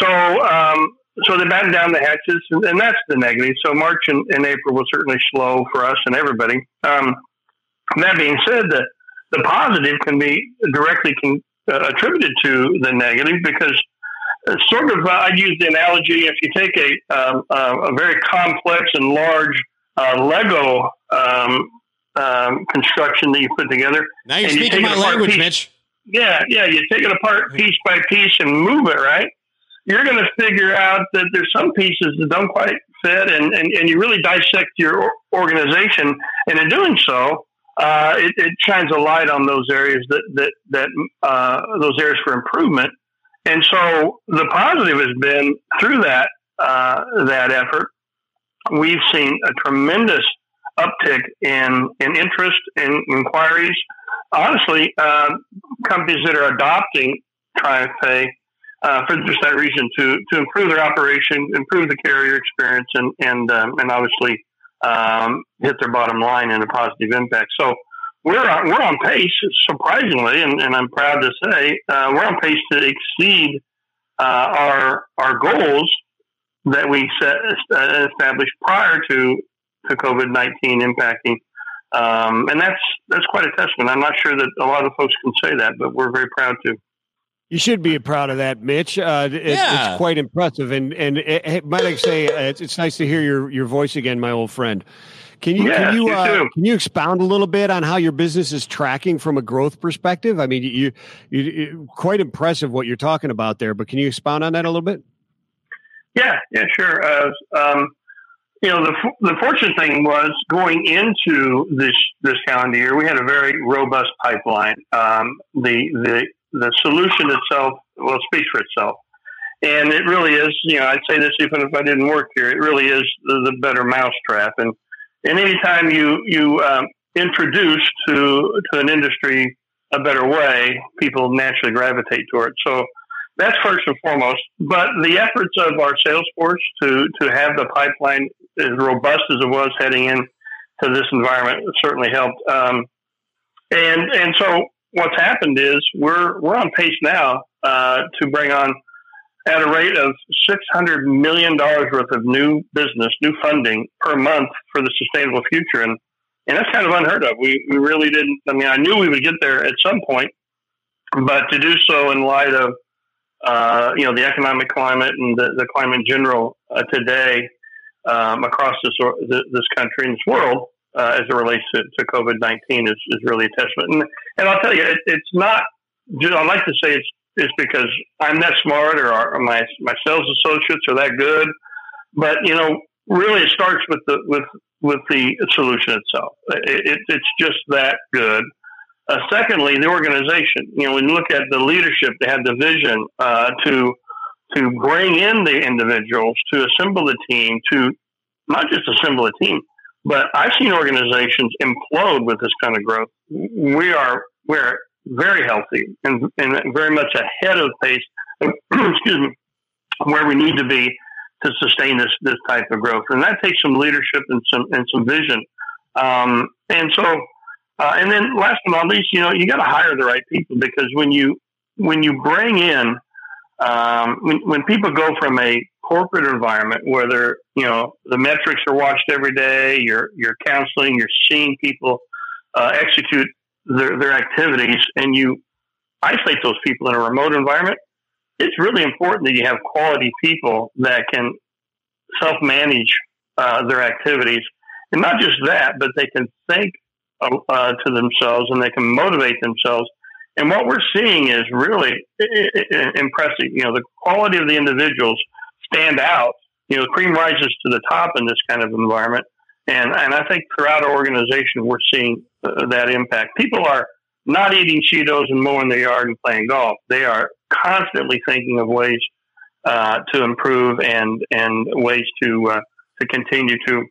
So, um, so they battened down the hatches, and, and that's the negative. So March and, and April was certainly slow for us and everybody. Um, that being said, the the positive can be directly con, uh, attributed to the negative because sort of uh, I'd use the analogy if you take a um, uh, a very complex and large uh, Lego um, um, construction that you put together. Now you're you speaking take my language, piece- Mitch. Yeah, yeah, you take it apart piece by piece and move it right. You're going to figure out that there's some pieces that don't quite fit, and, and, and you really dissect your organization. And in doing so, uh, it, it shines a light on those areas that that that uh, those areas for improvement. And so the positive has been through that uh, that effort, we've seen a tremendous uptick in in interest in inquiries. Honestly, um, companies that are adopting TriumphPay uh, for just that reason to to improve their operation, improve the carrier experience, and and um, and obviously um, hit their bottom line in a positive impact. So we're on, we're on pace, surprisingly, and, and I'm proud to say uh, we're on pace to exceed uh, our our goals that we set uh, established prior to to COVID nineteen impacting. Um, and that's that's quite a testament. I'm not sure that a lot of folks can say that, but we're very proud to. You should be proud of that, Mitch. Uh, it, Yeah. It's quite impressive, and and it, it- might I say it's, it's nice to hear your, your voice again, my old friend. Can you Yeah, can you you uh, can you expound a little bit on how your business is tracking from a growth perspective? I mean, you, you, you quite impressive what you're talking about there, but can you expound on that a little bit? Yeah, yeah, sure. Uh, um, you know, the the fortunate thing was going into this this calendar year, we had a very robust pipeline. Um, the the the solution itself, well, it speaks for itself, and it really is. You know, I'd say this even if I didn't work here. It really is the, the better mousetrap, and and anytime you you um, introduce to to an industry a better way, people naturally gravitate toward it. So that's first and foremost. But the efforts of our sales force to to have the pipeline as robust as it was heading in to this environment certainly helped. Um, and and so what's happened is we're we're on pace now uh, to bring on at a rate of $600 million worth of new business, new funding per month for the sustainable future. And, and that's kind of unheard of. We, we really didn't, I mean, I knew we would get there at some point, but to do so in light of, uh, you know, the economic climate and the, the climate in general uh, today um, across this, this country and this world, uh, as it relates to, to COVID 19 is, is really a testament. And, and I'll tell you, it, it's not, I like to say it's is because I'm that smart or, or my my sales associates are that good. But you know, really, it starts with the with with the solution itself. It, it, it's just that good. Uh, secondly, the organization. You know, when you look at the leadership, they have the vision uh, to to bring in the individuals, to assemble the team, to not just assemble a team, but I've seen organizations implode with this kind of growth. We are we're very healthy and, and very much ahead of pace, excuse me, where we need to be to sustain this this type of growth. And that takes some leadership and some and some vision. Um, and so, uh, and then last but not least, you know, you got to hire the right people because when you when you bring in um, when, when people go from a corporate environment where they're you know the metrics are watched every day, you're you're counseling, you're seeing people uh, execute their, their activities and you isolate those people in a remote environment, it's really important that you have quality people that can self manage uh, their activities. And not just that, but they can think uh, uh, to themselves and they can motivate themselves. And what we're seeing is really impressive. You know, the quality of the individuals stand out. You know, cream rises to the top in this kind of environment. And, and I think throughout our organization, we're seeing uh, that impact. People are not eating Cheetos and mowing their yard and playing golf. They are constantly thinking of ways uh, to improve and and ways to uh, to continue to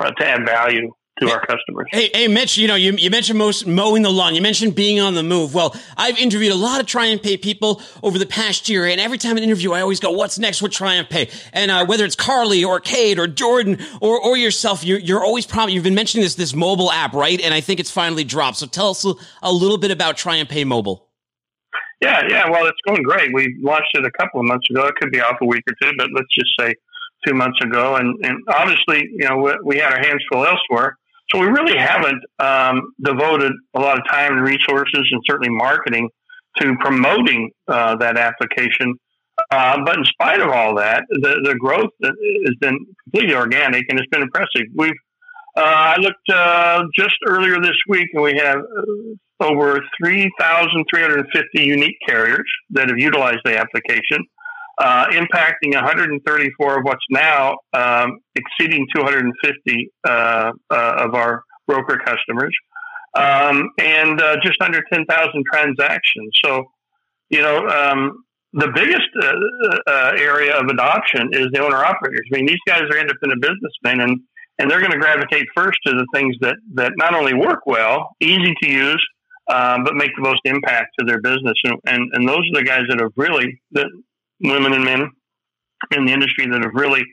uh, to add value to our customers. Hey, hey, Mitch, you know, you, you mentioned most mowing the lawn. You mentioned being on the move. Well, I've interviewed a lot of try and TriumphPay people over the past year, and every time I interview, I always go, "What's next with TriumphPay?" And pay? And uh, whether it's Carly or Kate or Jordan or or yourself, you're, you're always promising. You've been mentioning this this mobile app, right? And I think it's finally dropped. So tell us a, a little bit about try and TriumphPay Mobile. Yeah, yeah. Well, it's going great. We launched it a couple of months ago. It could be off a week or two, but let's just say two months ago. And, and obviously, you know, we, we had our hands full elsewhere. So we really haven't um, devoted a lot of time and resources, and certainly marketing, to promoting uh, that application. Uh, but in spite of all that, the, the growth has been completely organic and it's been impressive. We've uh, I looked uh, just earlier this week, and we have uh, over 3,350 unique carriers that have utilized the application uh, impacting 134 of what's now um, exceeding 250 uh, uh, of our broker customers, um, and uh, just under 10,000 transactions. So, you know, um, the biggest uh, area of adoption is the owner operators. I mean, these guys are independent businessmen, and and they're going to gravitate first to the things that that not only work well, easy to use, um, but make the most impact to their business. And, and, and those are the guys that have really, that women and men in the industry that have really,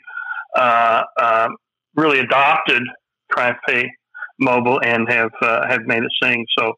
uh, uh, really adopted TriumphPay Mobile and have uh, have made it sing. So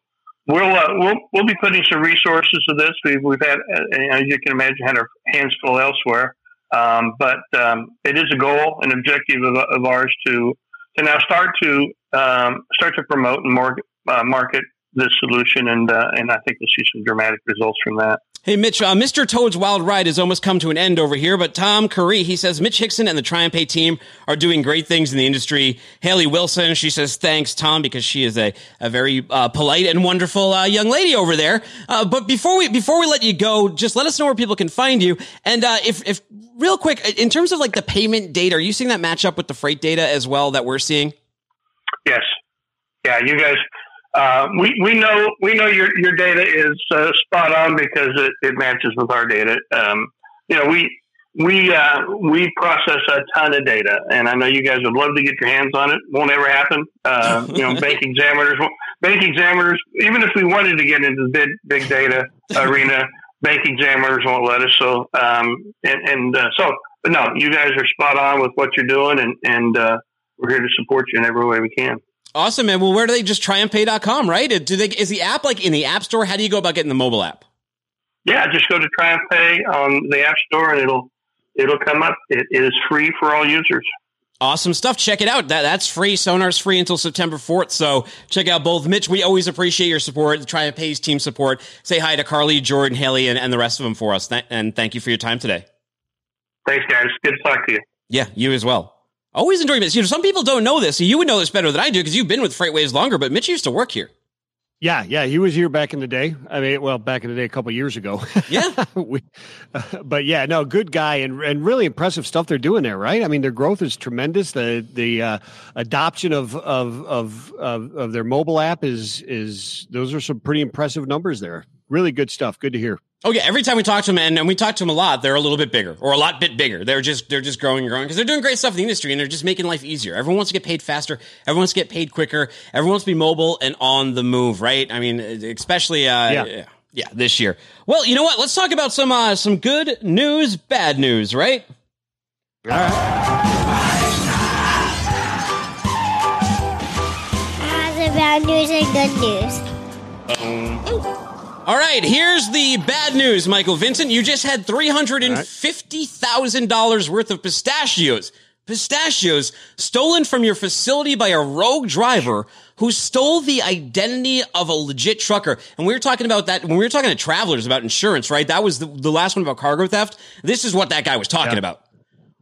we'll uh, we'll we'll be putting some resources to this. We've we've had, uh, as you can imagine, had our hands full elsewhere. Um, but um, it is a goal, an objective of, of ours to to now start to um, start to promote and more, uh, market this solution, and and I think we'll see some dramatic results from that. Hey, Mitch, uh, Mr. Toad's Wild Ride has almost come to an end over here, but Tom Curry, he says Mitch Hixon and the TriumphPay team are doing great things in the industry. Haley Wilson, she says thanks, Tom, because she is a, a very uh, polite and wonderful uh, young lady over there. Uh, but before we before we let you go, just let us know where people can find you. And uh, if if real quick, in terms of like the payment data, are you seeing that match up with the freight data as well that we're seeing? Yes. Yeah, you guys uh, we, we know we know your, your data is uh, spot on because it, it matches with our data. Um, you know, we we uh, we process a ton of data, and I know you guys would love to get your hands on it. Won't ever happen. Uh, you know, bank examiners, bank examiners. Even if we wanted to get into the big big data arena, bank examiners won't let us. So, um, and, and uh, so, but no, you guys are spot on with what you're doing, and and uh, we're here to support you in every way we can. Awesome, man. Well, where do they just triumphpay.com, right? Do they, is the app like in the app store? How do you go about getting the mobile app? yeah, just go to TriumphPay on the App Store and it'll it'll come up. It is free for all users. Awesome stuff. Check it out. That that's free. Sonar's free until September 4th. So check out both. Mitch, we always appreciate your support. TriumphPay's team support. Say hi to Carly, Jordan, Haley, and, and the rest of them for us. Th- and thank you for your time today. Thanks, guys. Good to talk to you. Yeah, you as well. Always enjoy this. You know, some people don't know this. You would know this better than I do because you've been with FreightWaves longer, but Mitch used to work here. Yeah, yeah, he was here back in the day. I mean, well, back in the day, a couple years ago. Yeah, we, uh, but yeah, no, good guy and and really impressive stuff they're doing there, right? I mean, their growth is tremendous. The the uh, adoption of, of of of of their mobile app is is those are some pretty impressive numbers there. Really good stuff. Good to hear. Oh yeah, every time we talk to them, and, and we talk to them a lot, they're a little bit bigger or a lot bit bigger. They're just they're just growing and growing because they're doing great stuff in the industry and they're just making life easier. Everyone wants to get paid faster. Everyone wants to get paid quicker. Everyone wants to be mobile and on the move, right? I mean, especially uh, yeah. yeah, this year. Well, you know what? Let's talk about some uh, some good news, bad news, right? All right. How's bad news and good news? All right, here's the bad news, Michael Vincent. You just had $350,000 worth of pistachios. Pistachios stolen from your facility by a rogue driver who stole the identity of a legit trucker. And we were talking about that when we were talking to travelers about insurance, right? That was the, the last one about cargo theft. This is what that guy was talking Yeah. about.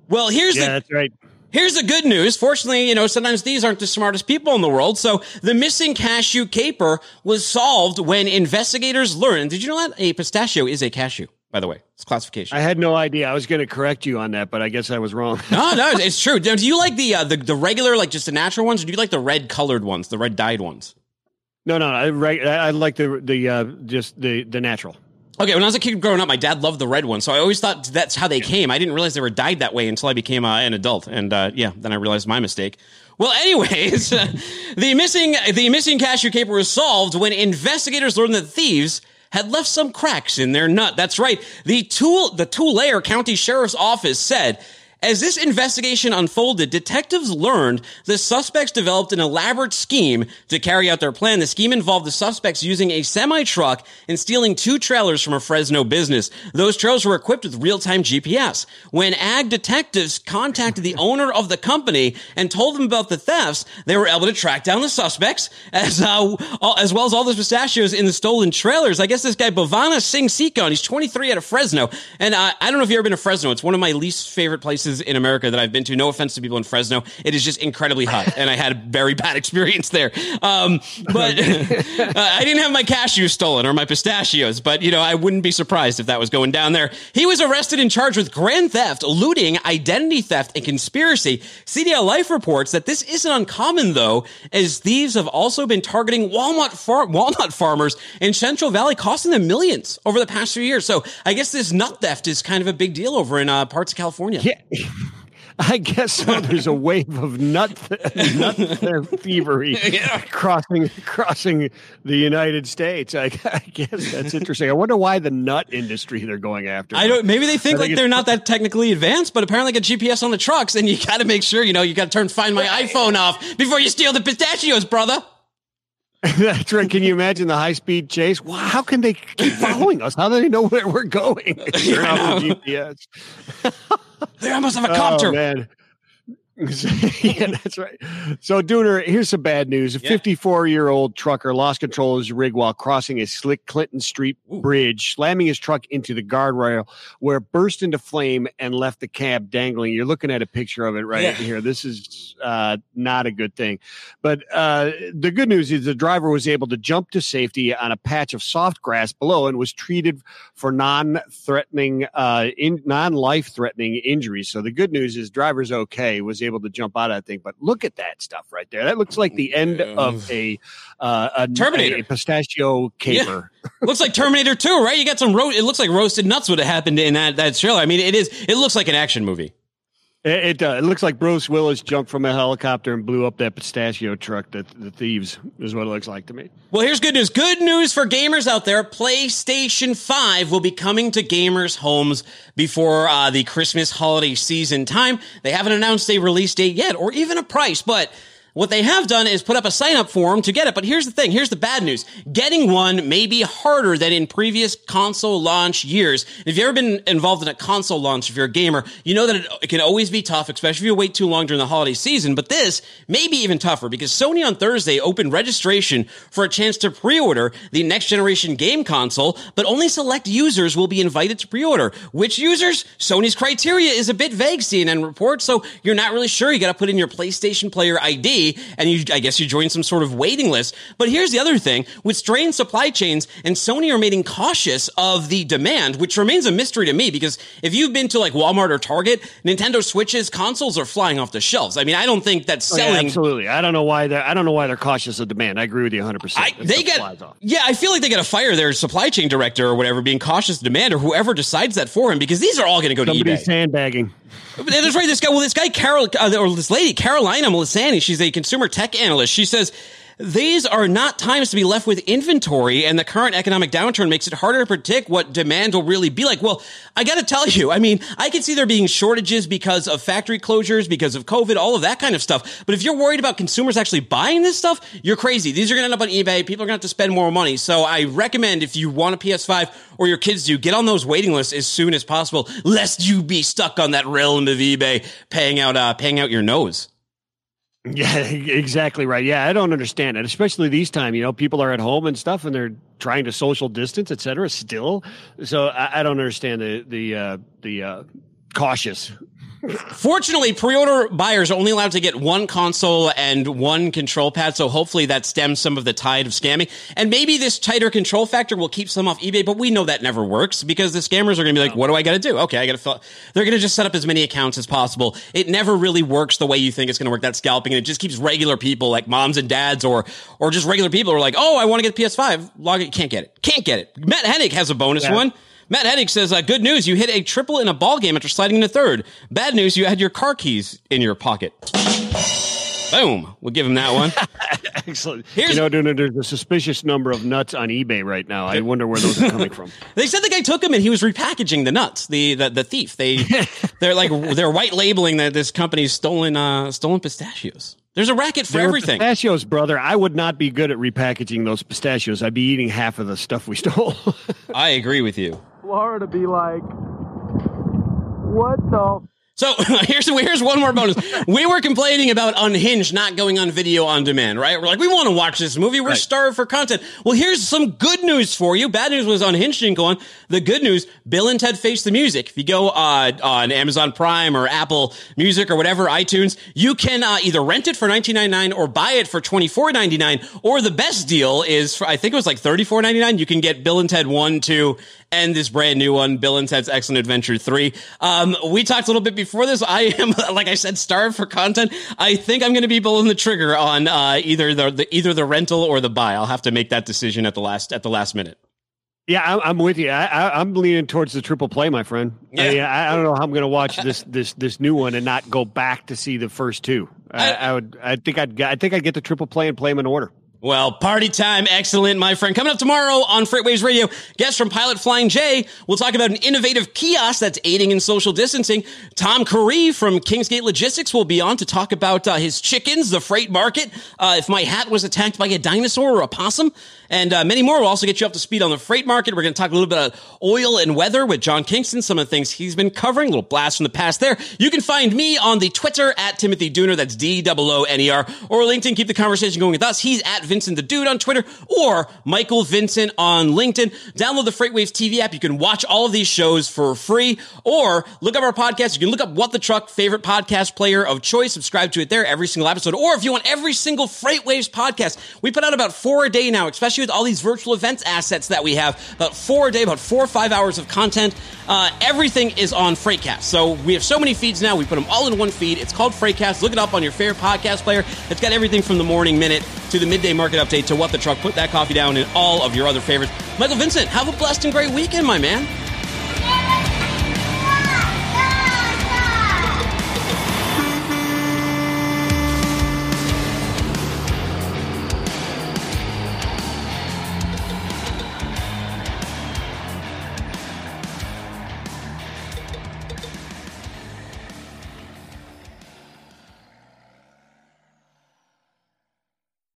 Well, here's Yeah, the that's right. Here's the good news. Fortunately, you know, sometimes these aren't the smartest people in the world. So the missing cashew caper was solved when investigators learned. Did you know that a pistachio is a cashew? By the way, it's classification. I had no idea. I was going to correct you on that, but I guess I was wrong. no, no, it's true. Do you like the, uh, the the regular, like just the natural ones, or do you like the red colored ones, the red dyed ones? no, no, I right, I I like the the uh, just the the natural. Okay, when I was a kid growing up, my dad loved the red one, so I always thought that's how they came. I didn't realize they were dyed that way until I became uh, an adult, and uh, yeah, then I realized my mistake. Well, anyways, the missing the missing cashew caper was solved when investigators learned that thieves had left some cracks in their nut. That's right. The Tool the Tulare County Sheriff's Office said. As this investigation unfolded, detectives learned the suspects developed an elaborate scheme to carry out their plan. The scheme involved the suspects using a semi truck and stealing two trailers from a Fresno business. Those trailers were equipped with real-time GPS. When ag detectives contacted the owner of the company and told them about the thefts, they were able to track down the suspects as uh, as well as all those pistachios in the stolen trailers. I guess this guy Bhavana Singh Sikon, he's 23 out of Fresno, and uh, I don't know if you've ever been to Fresno. It's one of my least favorite places in America that I've been to. No offense to people in Fresno, it is just incredibly hot, and I had a very bad experience there. Um, but uh, I didn't have my cashews stolen or my pistachios, but you know I wouldn't be surprised if that was going down there. He was arrested and charged with grand theft, looting, identity theft, and conspiracy. CDL Life reports that this isn't uncommon though, as thieves have also been targeting Walnut far- walnut farmers in Central Valley, costing them millions over the past few years. So I guess this nut theft is kind of a big deal over in uh, parts of California. Yeah. I guess so. There's a wave of nut nut thievery crossing crossing the United States. I, I guess that's interesting. I wonder why the nut industry they're going after. I don't. Maybe they think like they're not that technically advanced, but apparently got GPS on the trucks, and you got to make sure you know you got to turn Find My iPhone off before you steal the pistachios, brother. That's right. Can you imagine the high speed chase? Wow, how can they keep following us? How do they know where we're going? Turn off the GPS. They almost have a oh, copter. Oh, man. yeah, that's right. So, Dooner, here's some bad news. A 54 year old trucker lost control of his rig while crossing a slick Clinton Street bridge, slamming his truck into the guardrail where it burst into flame and left the cab dangling. You're looking at a picture of it right Yeah. here. This is uh, not a good thing. But uh, the good news is the driver was able to jump to safety on a patch of soft grass below and was treated for non-threatening, uh, in non-life-threatening injuries. So the good news is driver's okay, was able to jump out of that thing. But look at that stuff right there. That looks like the end of a uh, a Terminator. a pistachio caper. looks like Terminator 2, right? You got some ro- It looks like roasted nuts would have happened in that that trailer. I mean, it is. It looks like an action movie. It, it, uh, it looks like Bruce Willis jumped from a helicopter and blew up that pistachio truck. That the thieves is what it looks like to me. Well, here's good news. Good news for gamers out there. PlayStation 5 will be coming to gamers' homes before uh, the Christmas holiday season time. They haven't announced a release date yet or even a price, but what they have done is put up a sign up form to get it. But here's the thing. Here's the bad news. Getting one may be harder than in previous console launch years. If you've ever been involved in a console launch, if you're a gamer, you know that it, it can always be tough, especially if you wait too long during the holiday season. But this may be even tougher because Sony on Thursday opened registration for a chance to pre-order the next generation game console, but only select users will be invited to pre-order. Which users? Sony's criteria is a bit vague, CNN reports, so you're not really sure. You got to put in your PlayStation Player ID and you, I guess you join some sort of waiting list. But here's the other thing. With strained supply chains and Sony are remaining cautious of the demand, which remains a mystery to me because if you've been to like Walmart or Target, Nintendo Switches consoles are flying off the shelves. I mean, I don't think that's Oh, yeah, selling. absolutely. I don't know why they're I don't know why they're cautious of demand. I agree with you 100. I, percent they get, yeah, I feel like they got to fire their supply chain director or whatever, being cautious of demand or whoever decides that for him because these are all going to go to somebody's eBay. sandbagging. That's right. This guy, well, this guy, Carol, uh, or this lady, Carolina Milanesi, she's a consumer tech analyst. She says, these are not times to be left with inventory, and the current economic downturn makes it harder to predict what demand will really be like. Well, I got to tell you, I mean, I can see there being shortages because of factory closures, because of COVID, all of that kind of stuff. But if you're worried about consumers actually buying this stuff, you're crazy. These are going to end up on eBay. People are going to have to spend more money. So I recommend if you want a PS5 or your kids do, get on those waiting lists as soon as possible, lest you be stuck on that realm of eBay paying out, uh, paying out your nose. Yeah, exactly right. Yeah, I don't understand it, especially these time. You know, people are at home and stuff, and they're trying to social distance, et cetera. Still, so I, I don't understand the the uh, the uh, cautious. Fortunately, pre-order buyers are only allowed to get one console and one control pad, so hopefully that stems some of the tide of scamming. And maybe this tighter control factor will keep some off eBay, but we know that never works because the scammers are going to be like, "What do I got to do?" Okay, I got to fill. They're going to just set up as many accounts as possible. It never really works the way you think it's going to work. That scalping, and it just keeps regular people like moms and dads, or or just regular people are like, "Oh, I want to get the PS5." Log it, can't get it, can't get it. Matt Hennig has a bonus Yeah. one. Matt Hennig says, uh, good news, you hit a triple in a ball game after sliding into third. Bad news, you had your car keys in your pocket. Boom. We'll give him that one. Excellent. Here's- you know, there's a suspicious number of nuts on eBay right now. I wonder where those are coming from. They said the guy took him and he was repackaging the nuts. The the, the thief. They they're like they're white labeling that this company's stolen uh stolen pistachios. There's a racket for everything. Pistachios, brother. I would not be good at repackaging those pistachios. I'd be eating half of the stuff we stole. I agree with you. Florida be like, what the So here's here's one more bonus. We were complaining about Unhinged not going on video on demand, right? We're like, we want to watch this movie. We're Right. starved for content. Well, here's some good news for you. Bad news was Unhinged didn't go on. The good news, Bill and Ted Face the Music. If you go uh, on Amazon Prime or Apple Music or whatever iTunes, you can uh, either rent it for 19.99 or buy it for 24.99. Or the best deal is for I think it was like 34.99. You can get Bill and Ted one, two, and this brand new one, Bill and Ted's Excellent Adventure 3. Um, we talked a little bit before this. I am, like I said, starved for content. I think I'm going to be pulling the trigger on uh, either the, the either the rental or the buy. I'll have to make that decision at the last at the last minute. yeah, I'm, I'm with you. I, I, I'm leaning towards the triple play, my friend. Yeah. I, I don't know how I'm going to watch this this this new one and not go back to see the first two. I, I- I would. I think I'd. I think I'd get the triple play and play them in order. Well, party time, excellent, my friend. Coming up tomorrow on FreightWaves Radio, guest from Pilot Flying J. We'll talk about an innovative kiosk that's aiding in social distancing. Tom Curry from Kingsgate Logistics will be on to talk about uh, his chickens, the freight market, uh, if my hat was attacked by a dinosaur or a possum, and uh, many more. We'll also get you up to speed on the freight market. We're going to talk a little bit about oil and weather with John Kingston, some of the things he's been covering, a little blast from the past there. You can find me on the Twitter at Timothy Dooner, that's D-O-O-N-E-R, or LinkedIn. Keep the conversation going with us. He's at Vincent the Dude on Twitter, or Michael Vincent on LinkedIn. Download the FreightWaves TV app. You can watch all of these shows for free, or look up our podcast. You can look up What the Truck, favorite podcast player of choice. Subscribe to it there every single episode. Or if you want every single FreightWaves podcast, we put out about four a day now, especially with all these virtual events assets that we have. About four a day, about four or five hours of content. Uh, everything is on Freightcast. So we have so many feeds now. We put them all in one feed. It's called Freightcast. Look it up on your favorite podcast player. It's got everything from the morning minute to the midday market update to what the truck. Put that coffee down and all of your other favorites. Michael Vincent, have a blessed and great weekend, my man.